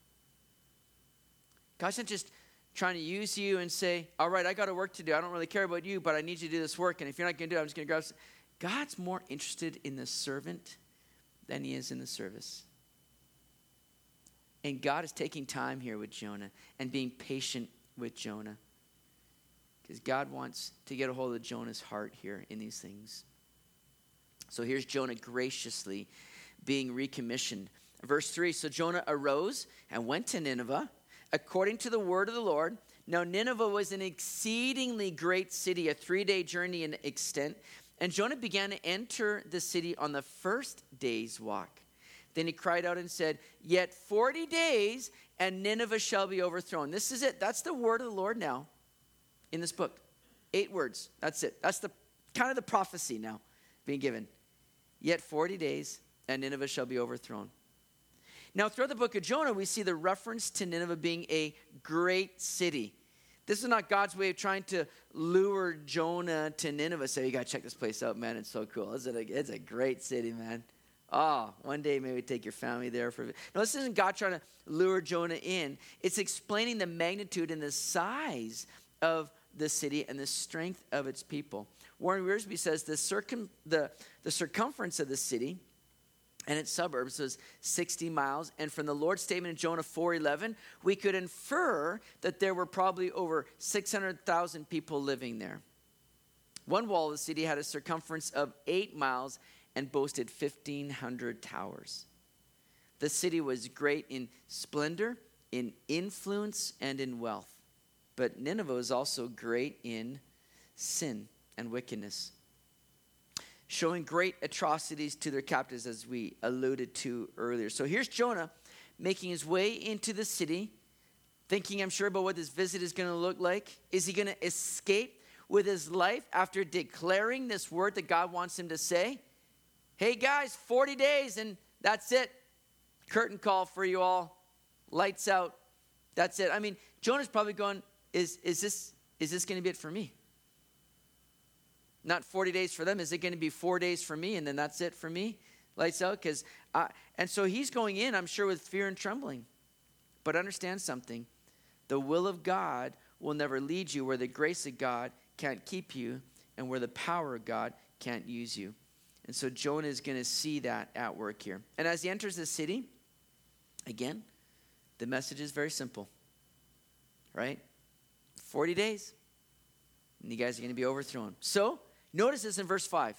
God's not just trying to use you and say, All right, I got a work to do. I don't really care about you, but I need you to do this work. And if you're not going to do it, I'm just going to grab. God's more interested in the servant than he is in the service. And God is taking time here with Jonah and being patient with Jonah. Because God wants to get a hold of Jonah's heart here in these things. So here's Jonah graciously being recommissioned. Verse 3 So Jonah arose and went to Nineveh according to the word of the Lord. Now, Nineveh was an exceedingly great city, a three day journey in extent. And Jonah began to enter the city on the first day's walk. Then he cried out and said, Yet 40 days, and Nineveh shall be overthrown. This is it. That's the word of the Lord now in this book. Eight words. That's it. That's the kind of the prophecy now being given. Yet 40 days, and Nineveh shall be overthrown. Now, throughout the book of Jonah, we see the reference to Nineveh being a great city. This is not God's way of trying to lure Jonah to Nineveh. Say, you got to check this place out, man. It's so cool. It's a, it's a great city, man. Oh, one day maybe take your family there for. No, this isn't God trying to lure Jonah in. It's explaining the magnitude and the size of the city and the strength of its people. Warren Wiersbe says the, circum, the, the circumference of the city and its suburbs was 60 miles and from the lord's statement in jonah 4.11 we could infer that there were probably over 600000 people living there one wall of the city had a circumference of 8 miles and boasted 1500 towers the city was great in splendor in influence and in wealth but nineveh was also great in sin and wickedness showing great atrocities to their captives, as we alluded to earlier. So here's Jonah making his way into the city, thinking, I'm sure, about what this visit is going to look like. Is he going to escape with his life after declaring this word that God wants him to say? Hey, guys, 40 days, and that's it. Curtain call for you all. Lights out. That's it. I mean, Jonah's probably going, is, is this, is this going to be it for me? not 40 days for them. Is it going to be four days for me and then that's it for me? Lights out. Because and so he's going in, I'm sure, with fear and trembling. But understand something: the will of God will never lead you where the grace of God can't keep you, and where the power of God can't use you. And so Jonah is going to see that at work here. And as he enters the city, again, the message is very simple. Right? 40 days. And you guys are going to be overthrown. So, Notice this in verse 5.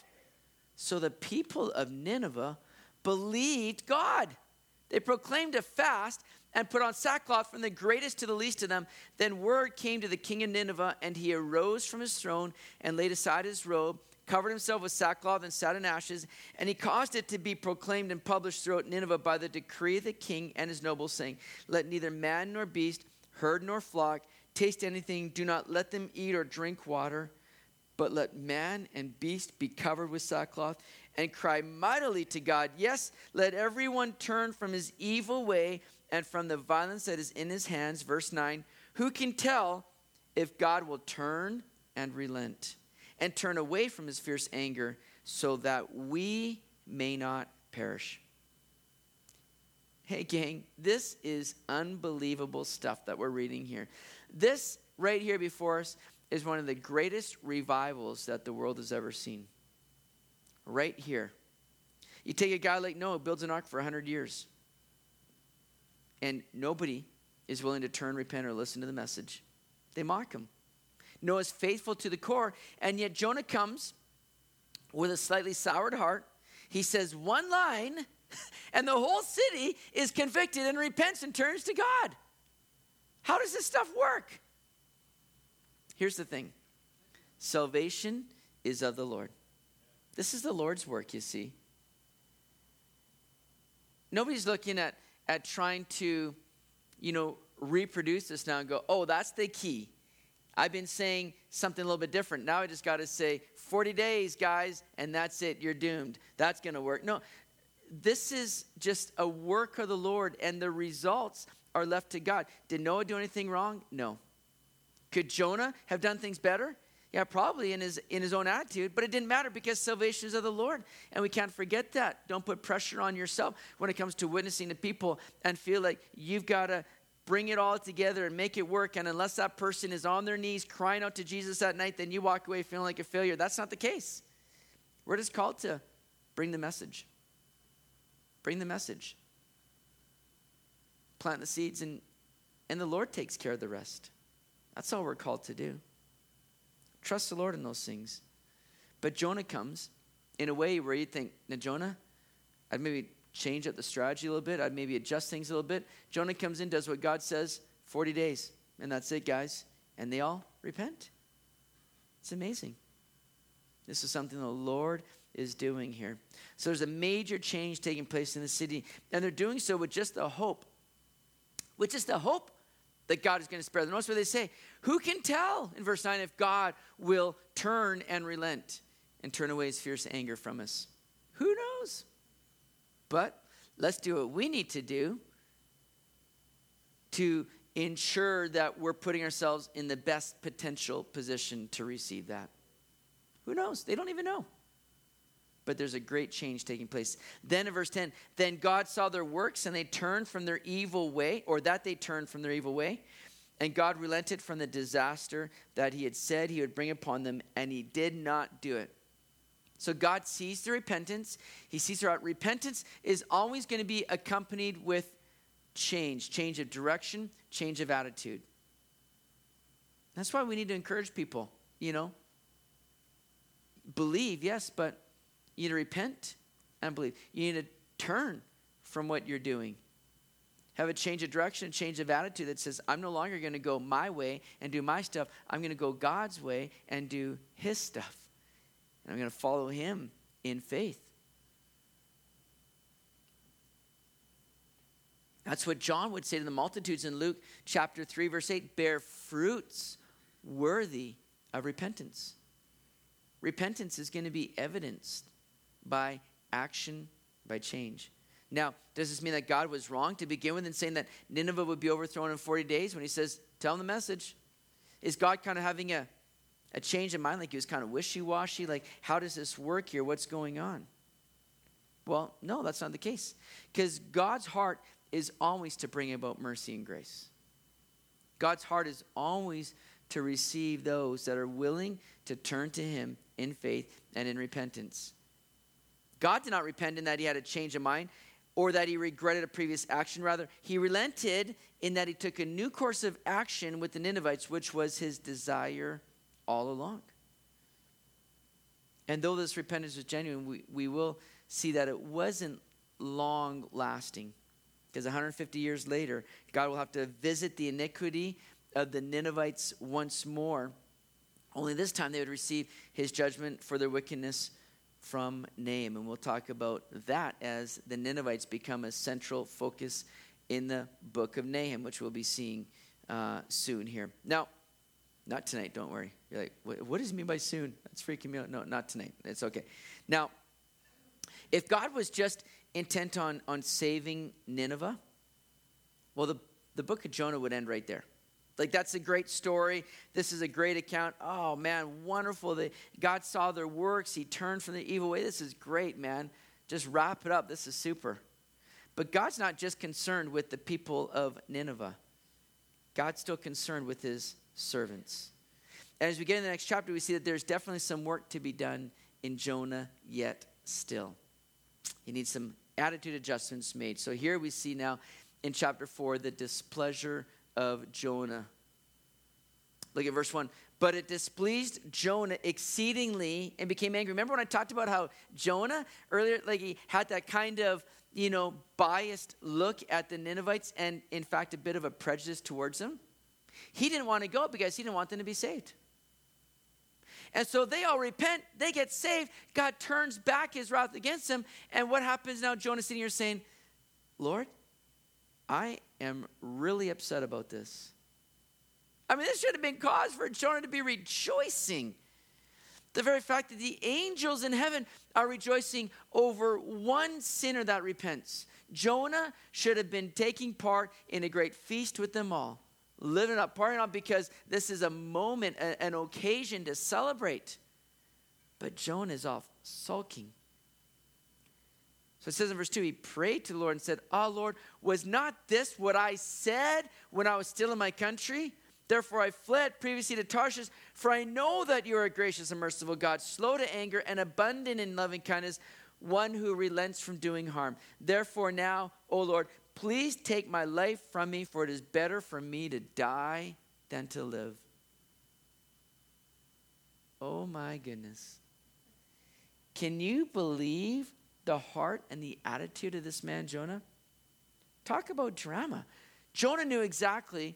So the people of Nineveh believed God. They proclaimed a fast and put on sackcloth from the greatest to the least of them. Then word came to the king of Nineveh, and he arose from his throne and laid aside his robe, covered himself with sackcloth and sat in ashes. And he caused it to be proclaimed and published throughout Nineveh by the decree of the king and his nobles, saying, Let neither man nor beast, herd nor flock, taste anything. Do not let them eat or drink water but let man and beast be covered with sackcloth and cry mightily to God. Yes, let everyone turn from his evil way and from the violence that is in his hands. Verse 9 Who can tell if God will turn and relent and turn away from his fierce anger so that we may not perish? Hey, gang, this is unbelievable stuff that we're reading here. This right here before us is one of the greatest revivals that the world has ever seen. Right here. You take a guy like Noah, builds an ark for 100 years, and nobody is willing to turn, repent, or listen to the message. They mock him. Noah's faithful to the core, and yet Jonah comes with a slightly soured heart. He says one line, <laughs> and the whole city is convicted and repents and turns to God. How does this stuff work? Here's the thing salvation is of the Lord. This is the Lord's work, you see. Nobody's looking at, at trying to, you know, reproduce this now and go, oh, that's the key. I've been saying something a little bit different. Now I just got to say 40 days, guys, and that's it. You're doomed. That's going to work. No, this is just a work of the Lord, and the results are left to God. Did Noah do anything wrong? No. Could Jonah have done things better? Yeah, probably in his in his own attitude, but it didn't matter because salvation is of the Lord, and we can't forget that. Don't put pressure on yourself when it comes to witnessing to people and feel like you've got to bring it all together and make it work. And unless that person is on their knees crying out to Jesus that night, then you walk away feeling like a failure. That's not the case. We're just called to bring the message. Bring the message. Plant the seeds, and and the Lord takes care of the rest. That's all we're called to do. Trust the Lord in those things. But Jonah comes in a way where you think, now, Jonah, I'd maybe change up the strategy a little bit. I'd maybe adjust things a little bit. Jonah comes in, does what God says 40 days, and that's it, guys. And they all repent. It's amazing. This is something the Lord is doing here. So there's a major change taking place in the city, and they're doing so with just the hope, with just the hope that God is going to spare them. Notice what they say. Who can tell, in verse 9, if God will turn and relent and turn away his fierce anger from us? Who knows? But let's do what we need to do to ensure that we're putting ourselves in the best potential position to receive that. Who knows? They don't even know. But there's a great change taking place. Then in verse 10, then God saw their works and they turned from their evil way, or that they turned from their evil way. And God relented from the disaster that he had said he would bring upon them, and he did not do it. So God sees the repentance. He sees her out. Repentance is always going to be accompanied with change change of direction, change of attitude. That's why we need to encourage people, you know. Believe, yes, but you need to repent and believe. You need to turn from what you're doing have a change of direction, a change of attitude that says, I'm no longer going to go my way and do my stuff. I'm going to go God's way and do His stuff. And I'm going to follow Him in faith. That's what John would say to the multitudes in Luke chapter 3, verse 8 bear fruits worthy of repentance. Repentance is going to be evidenced by action, by change. Now, does this mean that God was wrong to begin with in saying that Nineveh would be overthrown in 40 days when he says, tell them the message? Is God kind of having a, a change of mind, like he was kind of wishy washy? Like, how does this work here? What's going on? Well, no, that's not the case. Because God's heart is always to bring about mercy and grace. God's heart is always to receive those that are willing to turn to him in faith and in repentance. God did not repent in that he had a change of mind or that he regretted a previous action. Rather, he relented in that he took a new course of action with the Ninevites, which was his desire all along. And though this repentance was genuine, we, we will see that it wasn't long lasting. Because 150 years later, God will have to visit the iniquity of the Ninevites once more. Only this time they would receive his judgment for their wickedness from Nahum. And we'll talk about that as the Ninevites become a central focus in the book of Nahum, which we'll be seeing uh, soon here. Now, not tonight, don't worry. You're like, what, does he mean by soon? That's freaking me out. No, not tonight. It's okay. Now, if God was just intent on, on saving Nineveh, well, the, the book of Jonah would end right there. Like, that's a great story. This is a great account. Oh, man, wonderful. That God saw their works. He turned from the evil way. This is great, man. Just wrap it up. This is super. But God's not just concerned with the people of Nineveh, God's still concerned with his servants. And as we get in the next chapter, we see that there's definitely some work to be done in Jonah yet still. He needs some attitude adjustments made. So here we see now in chapter 4 the displeasure of Jonah. Look at verse 1. But it displeased Jonah exceedingly and became angry. Remember when I talked about how Jonah earlier, like he had that kind of, you know, biased look at the Ninevites and, in fact, a bit of a prejudice towards them? He didn't want to go because he didn't want them to be saved. And so they all repent, they get saved. God turns back his wrath against them. And what happens now? Jonah sitting here saying, Lord, I am really upset about this. I mean, this should have been cause for Jonah to be rejoicing. The very fact that the angels in heaven are rejoicing over one sinner that repents. Jonah should have been taking part in a great feast with them all, living up, partying up because this is a moment, an occasion to celebrate. But Jonah is off sulking. So it says in verse 2 he prayed to the Lord and said, Oh Lord, was not this what I said when I was still in my country? Therefore I fled previously to Tarshish, for I know that you are a gracious and merciful God, slow to anger and abundant in loving kindness, one who relents from doing harm. Therefore now, O Lord, please take my life from me, for it is better for me to die than to live. Oh my goodness. Can you believe the heart and the attitude of this man, Jonah? Talk about drama. Jonah knew exactly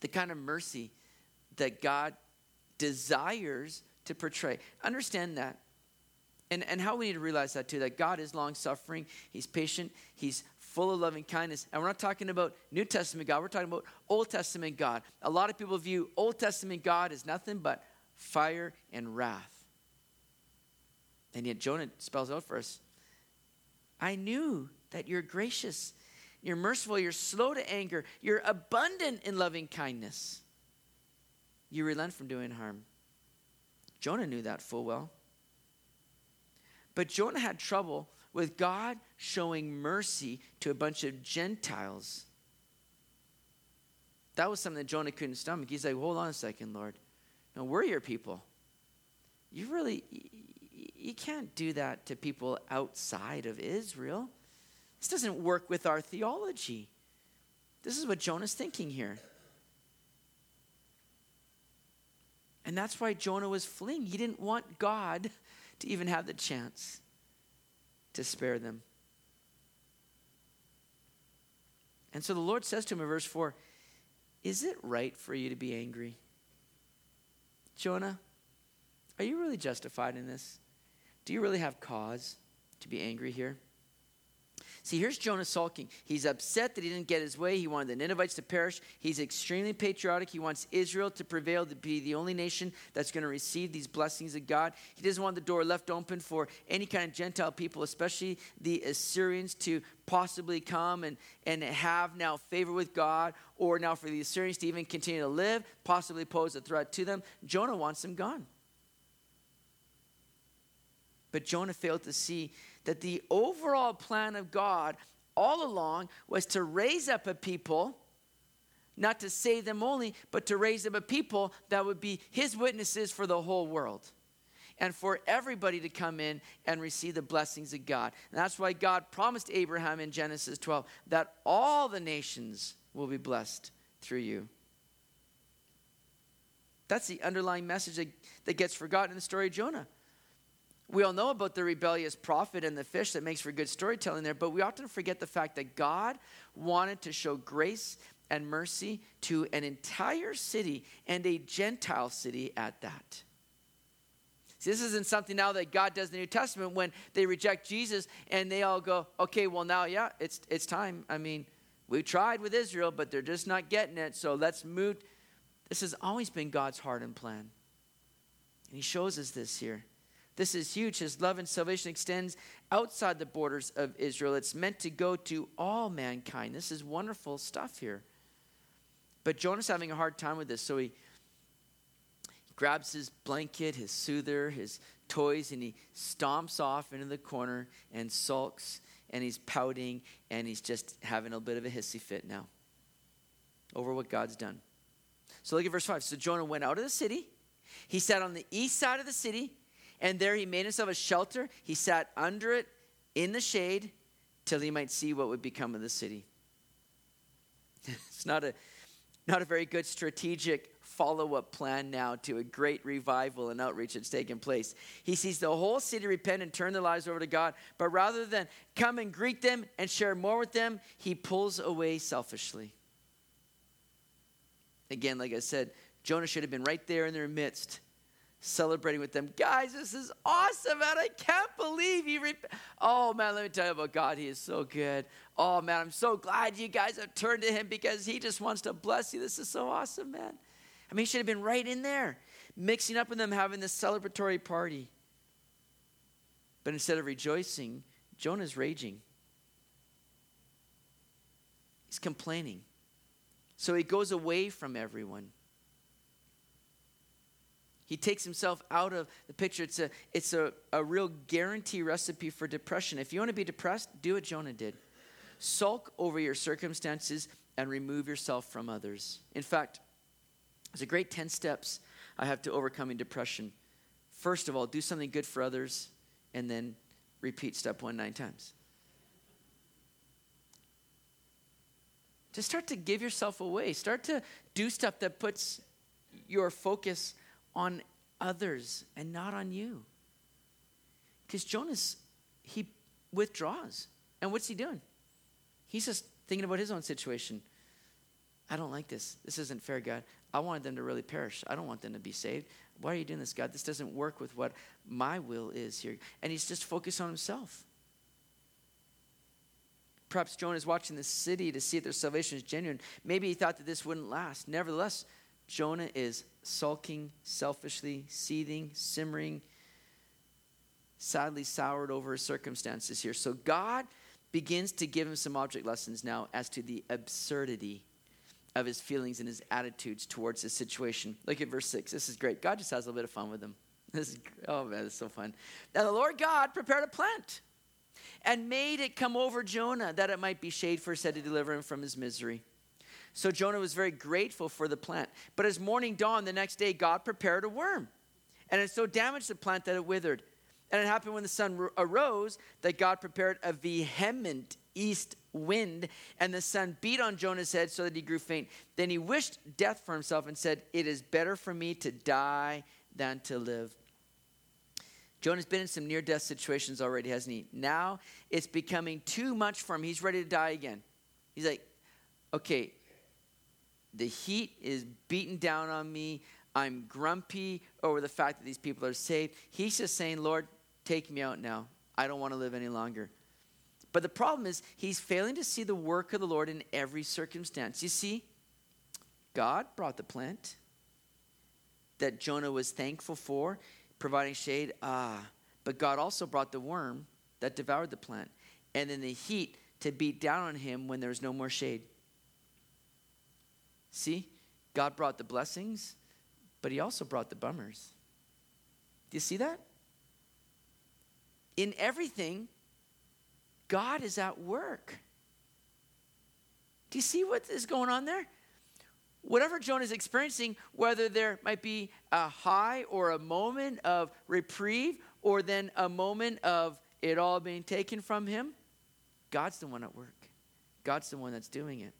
the kind of mercy that God desires to portray. Understand that. And, and how we need to realize that too that God is long suffering, He's patient, He's full of loving kindness. And we're not talking about New Testament God, we're talking about Old Testament God. A lot of people view Old Testament God as nothing but fire and wrath. And yet Jonah spells out for us I knew that you're gracious, you're merciful, you're slow to anger, you're abundant in loving kindness. You relent from doing harm. Jonah knew that full well. But Jonah had trouble with God showing mercy to a bunch of Gentiles. That was something that Jonah couldn't stomach. He's like, hold on a second, Lord. No, we're your people. You really, you can't do that to people outside of Israel. This doesn't work with our theology. This is what Jonah's thinking here. And that's why Jonah was fleeing. He didn't want God <laughs> to even have the chance to spare them. And so the Lord says to him in verse 4 Is it right for you to be angry? Jonah, are you really justified in this? Do you really have cause to be angry here? See, here's Jonah sulking. He's upset that he didn't get his way. He wanted the Ninevites to perish. He's extremely patriotic. He wants Israel to prevail, to be the only nation that's going to receive these blessings of God. He doesn't want the door left open for any kind of Gentile people, especially the Assyrians, to possibly come and, and have now favor with God, or now for the Assyrians to even continue to live, possibly pose a threat to them. Jonah wants them gone. But Jonah failed to see that the overall plan of God all along was to raise up a people, not to save them only, but to raise up a people that would be his witnesses for the whole world. And for everybody to come in and receive the blessings of God. And that's why God promised Abraham in Genesis 12 that all the nations will be blessed through you. That's the underlying message that, that gets forgotten in the story of Jonah. We all know about the rebellious prophet and the fish that makes for good storytelling there, but we often forget the fact that God wanted to show grace and mercy to an entire city and a Gentile city at that. See, this isn't something now that God does in the New Testament when they reject Jesus and they all go, okay, well, now, yeah, it's, it's time. I mean, we tried with Israel, but they're just not getting it, so let's move. This has always been God's heart and plan. And He shows us this here. This is huge. His love and salvation extends outside the borders of Israel. It's meant to go to all mankind. This is wonderful stuff here. But Jonah's having a hard time with this, so he grabs his blanket, his soother, his toys, and he stomps off into the corner and sulks, and he's pouting, and he's just having a bit of a hissy fit now over what God's done. So look at verse 5. So Jonah went out of the city. He sat on the east side of the city and there he made himself a shelter. He sat under it in the shade till he might see what would become of the city. <laughs> it's not a, not a very good strategic follow up plan now to a great revival and outreach that's taken place. He sees the whole city repent and turn their lives over to God, but rather than come and greet them and share more with them, he pulls away selfishly. Again, like I said, Jonah should have been right there in their midst celebrating with them. Guys, this is awesome, man. I can't believe you. Rep- oh, man, let me tell you about God. He is so good. Oh, man, I'm so glad you guys have turned to Him because He just wants to bless you. This is so awesome, man. I mean, he should have been right in there. mixing up with them, having this celebratory party. But instead of rejoicing, Jonah's raging. He's complaining. So he goes away from everyone. He takes himself out of the picture. It's a, it's a, a real guarantee recipe for depression. If you want to be depressed, do what Jonah did sulk over your circumstances and remove yourself from others. In fact, there's a great 10 steps I have to overcoming depression. First of all, do something good for others, and then repeat step one nine times. To start to give yourself away, start to do stuff that puts your focus on others and not on you. Because Jonas, he withdraws. And what's he doing? He's just thinking about his own situation. I don't like this. This isn't fair, God. I wanted them to really perish. I don't want them to be saved. Why are you doing this, God? This doesn't work with what my will is here. And he's just focused on himself. Perhaps Jonah is watching the city to see if their salvation is genuine. Maybe he thought that this wouldn't last. Nevertheless, Jonah is sulking, selfishly, seething, simmering, sadly soured over his circumstances here. So God begins to give him some object lessons now as to the absurdity of his feelings and his attitudes towards his situation. Look at verse 6. This is great. God just has a little bit of fun with him. <laughs> This is, oh man, it's so fun. Now the Lord God prepared a plant and made it come over Jonah that it might be shade for said to deliver him from his misery. So Jonah was very grateful for the plant. But as morning dawned the next day, God prepared a worm. And it so damaged the plant that it withered. And it happened when the sun arose that God prepared a vehement east wind, and the sun beat on Jonah's head so that he grew faint. Then he wished death for himself and said, It is better for me to die than to live. Jonah's been in some near death situations already, hasn't he? Now it's becoming too much for him. He's ready to die again. He's like, Okay, the heat is beating down on me. I'm grumpy over the fact that these people are saved. He's just saying, Lord, take me out now. I don't want to live any longer. But the problem is, he's failing to see the work of the Lord in every circumstance. You see, God brought the plant that Jonah was thankful for, providing shade. Ah, but God also brought the worm that devoured the plant, and then the heat to beat down on him when there was no more shade. See, God brought the blessings, but He also brought the bummers. Do you see that? In everything, God is at work. Do you see what is going on there? Whatever Jonah is experiencing, whether there might be a high or a moment of reprieve, or then a moment of it all being taken from him, God's the one at work. God's the one that's doing it.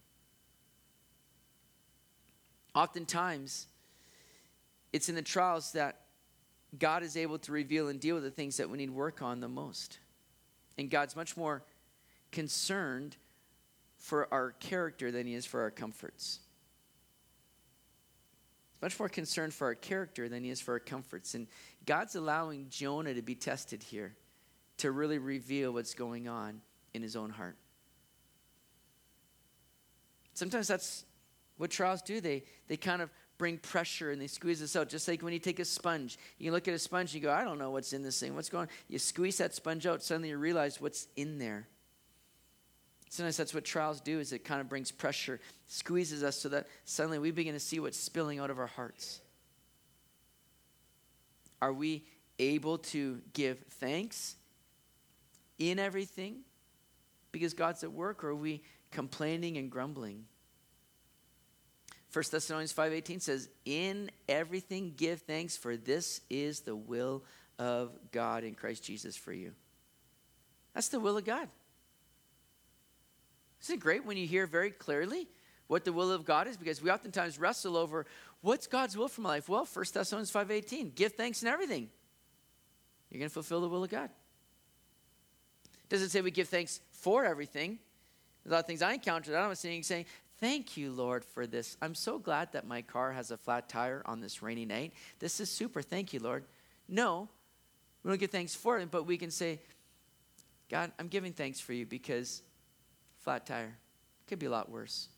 Oftentimes, it's in the trials that God is able to reveal and deal with the things that we need work on the most. And God's much more concerned for our character than he is for our comforts. Much more concerned for our character than he is for our comforts. And God's allowing Jonah to be tested here to really reveal what's going on in his own heart. Sometimes that's what trials do. They, they kind of bring pressure and they squeeze us out. Just like when you take a sponge, you look at a sponge and you go, I don't know what's in this thing. What's going on? You squeeze that sponge out, suddenly you realize what's in there. Sometimes that's what trials do is it kind of brings pressure, squeezes us so that suddenly we begin to see what's spilling out of our hearts. Are we able to give thanks in everything because God's at work, or are we complaining and grumbling? 1 Thessalonians 5:18 says, "In everything give thanks for this is the will of God in Christ Jesus for you." That's the will of God. Isn't it great when you hear very clearly what the will of God is? Because we oftentimes wrestle over what's God's will for my life? Well, 1 Thessalonians 5:18, give thanks in everything. You're going to fulfill the will of God. Does it say we give thanks for everything? a lot of things I encountered. I don't saying saying Thank you, Lord, for this. I'm so glad that my car has a flat tire on this rainy night. This is super. Thank you, Lord. No, we don't give thanks for it, but we can say, God, I'm giving thanks for you because flat tire could be a lot worse.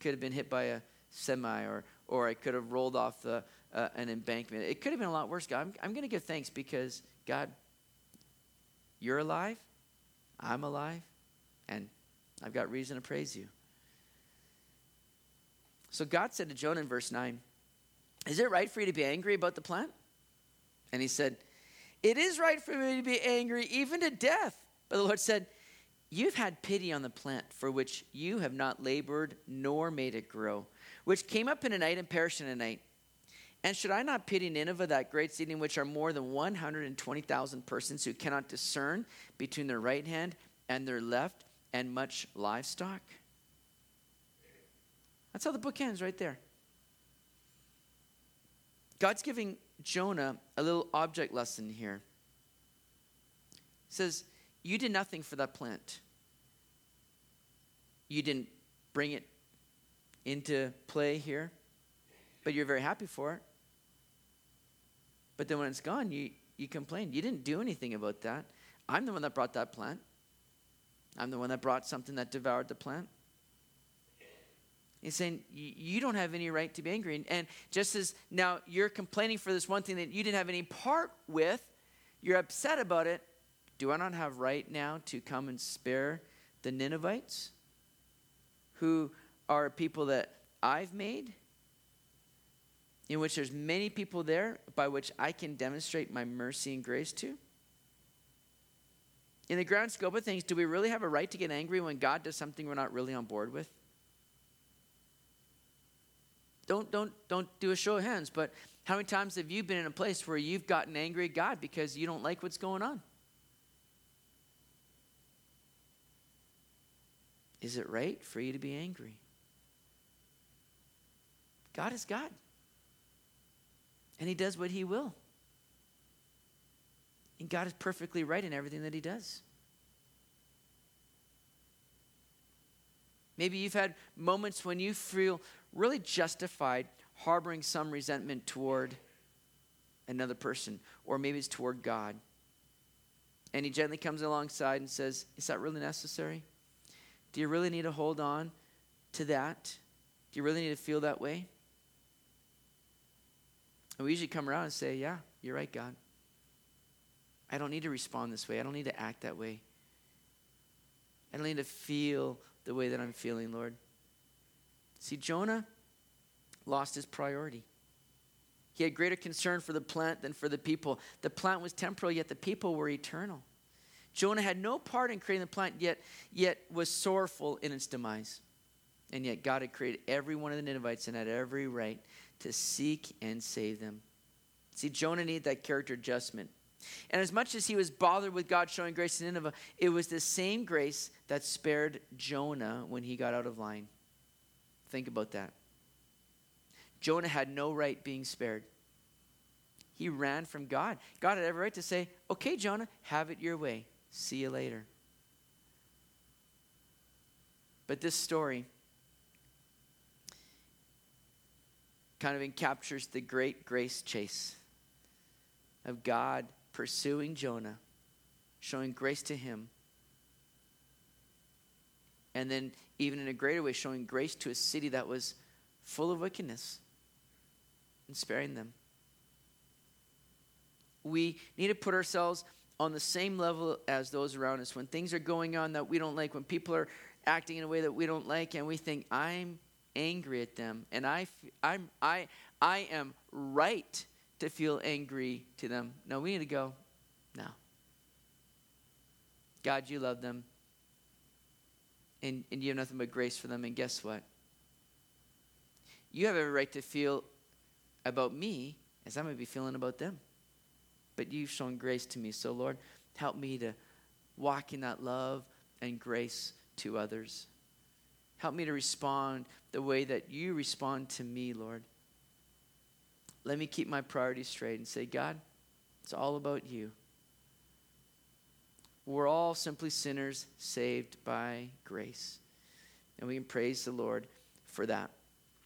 Could have been hit by a semi, or, or I could have rolled off the uh, an embankment. It could have been a lot worse, God. I'm, I'm going to give thanks because, God, you're alive, I'm alive, and I've got reason to praise you. So God said to Jonah in verse 9, Is it right for you to be angry about the plant? And he said, It is right for me to be angry, even to death. But the Lord said, You've had pity on the plant for which you have not labored nor made it grow, which came up in a night and perished in a night. And should I not pity Nineveh, that great city in which are more than 120,000 persons who cannot discern between their right hand and their left, and much livestock? That's how the book ends, right there. God's giving Jonah a little object lesson here. He says, You did nothing for that plant. You didn't bring it into play here, but you're very happy for it. But then when it's gone, you, you complain. You didn't do anything about that. I'm the one that brought that plant. I'm the one that brought something that devoured the plant. He's saying, You don't have any right to be angry. And just as now you're complaining for this one thing that you didn't have any part with, you're upset about it. Do I not have right now to come and spare the Ninevites, who are people that I've made, in which there's many people there by which I can demonstrate my mercy and grace to? In the grand scope of things, do we really have a right to get angry when God does something we're not really on board with? Don't, don't, don't do a show of hands, but how many times have you been in a place where you've gotten angry at God because you don't like what's going on? Is it right for you to be angry? God is God. And He does what He will. And God is perfectly right in everything that He does. Maybe you've had moments when you feel really justified harboring some resentment toward another person, or maybe it's toward God. And he gently comes alongside and says, Is that really necessary? Do you really need to hold on to that? Do you really need to feel that way? And we usually come around and say, Yeah, you're right, God. I don't need to respond this way. I don't need to act that way. I don't need to feel the way that I'm feeling, Lord. See, Jonah lost his priority. He had greater concern for the plant than for the people. The plant was temporal, yet the people were eternal. Jonah had no part in creating the plant, yet, yet was sorrowful in its demise. And yet God had created every one of the Ninevites and had every right to seek and save them. See, Jonah needed that character adjustment. And as much as he was bothered with God showing grace to Nineveh, it was the same grace that spared Jonah when he got out of line. Think about that. Jonah had no right being spared. He ran from God. God had every right to say, Okay, Jonah, have it your way. See you later. But this story kind of captures the great grace chase of God pursuing Jonah, showing grace to him, and then even in a greater way, showing grace to a city that was full of wickedness and sparing them. We need to put ourselves on the same level as those around us. When things are going on that we don't like, when people are acting in a way that we don't like, and we think, I'm angry at them, and I, I'm, I, I am right to feel angry to them. No, we need to go, no. God, you love them and, and you have nothing but grace for them. And guess what? You have every right to feel about me as I might be feeling about them. But you've shown grace to me. So, Lord, help me to walk in that love and grace to others. Help me to respond the way that you respond to me, Lord. Let me keep my priorities straight and say, God, it's all about you. We're all simply sinners saved by grace. And we can praise the Lord for that.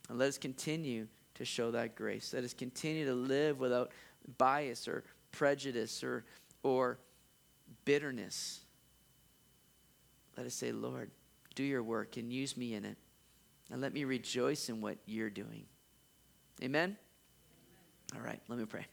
And let us continue to show that grace. Let us continue to live without bias or prejudice or, or bitterness. Let us say, Lord, do your work and use me in it. And let me rejoice in what you're doing. Amen? All right, let me pray.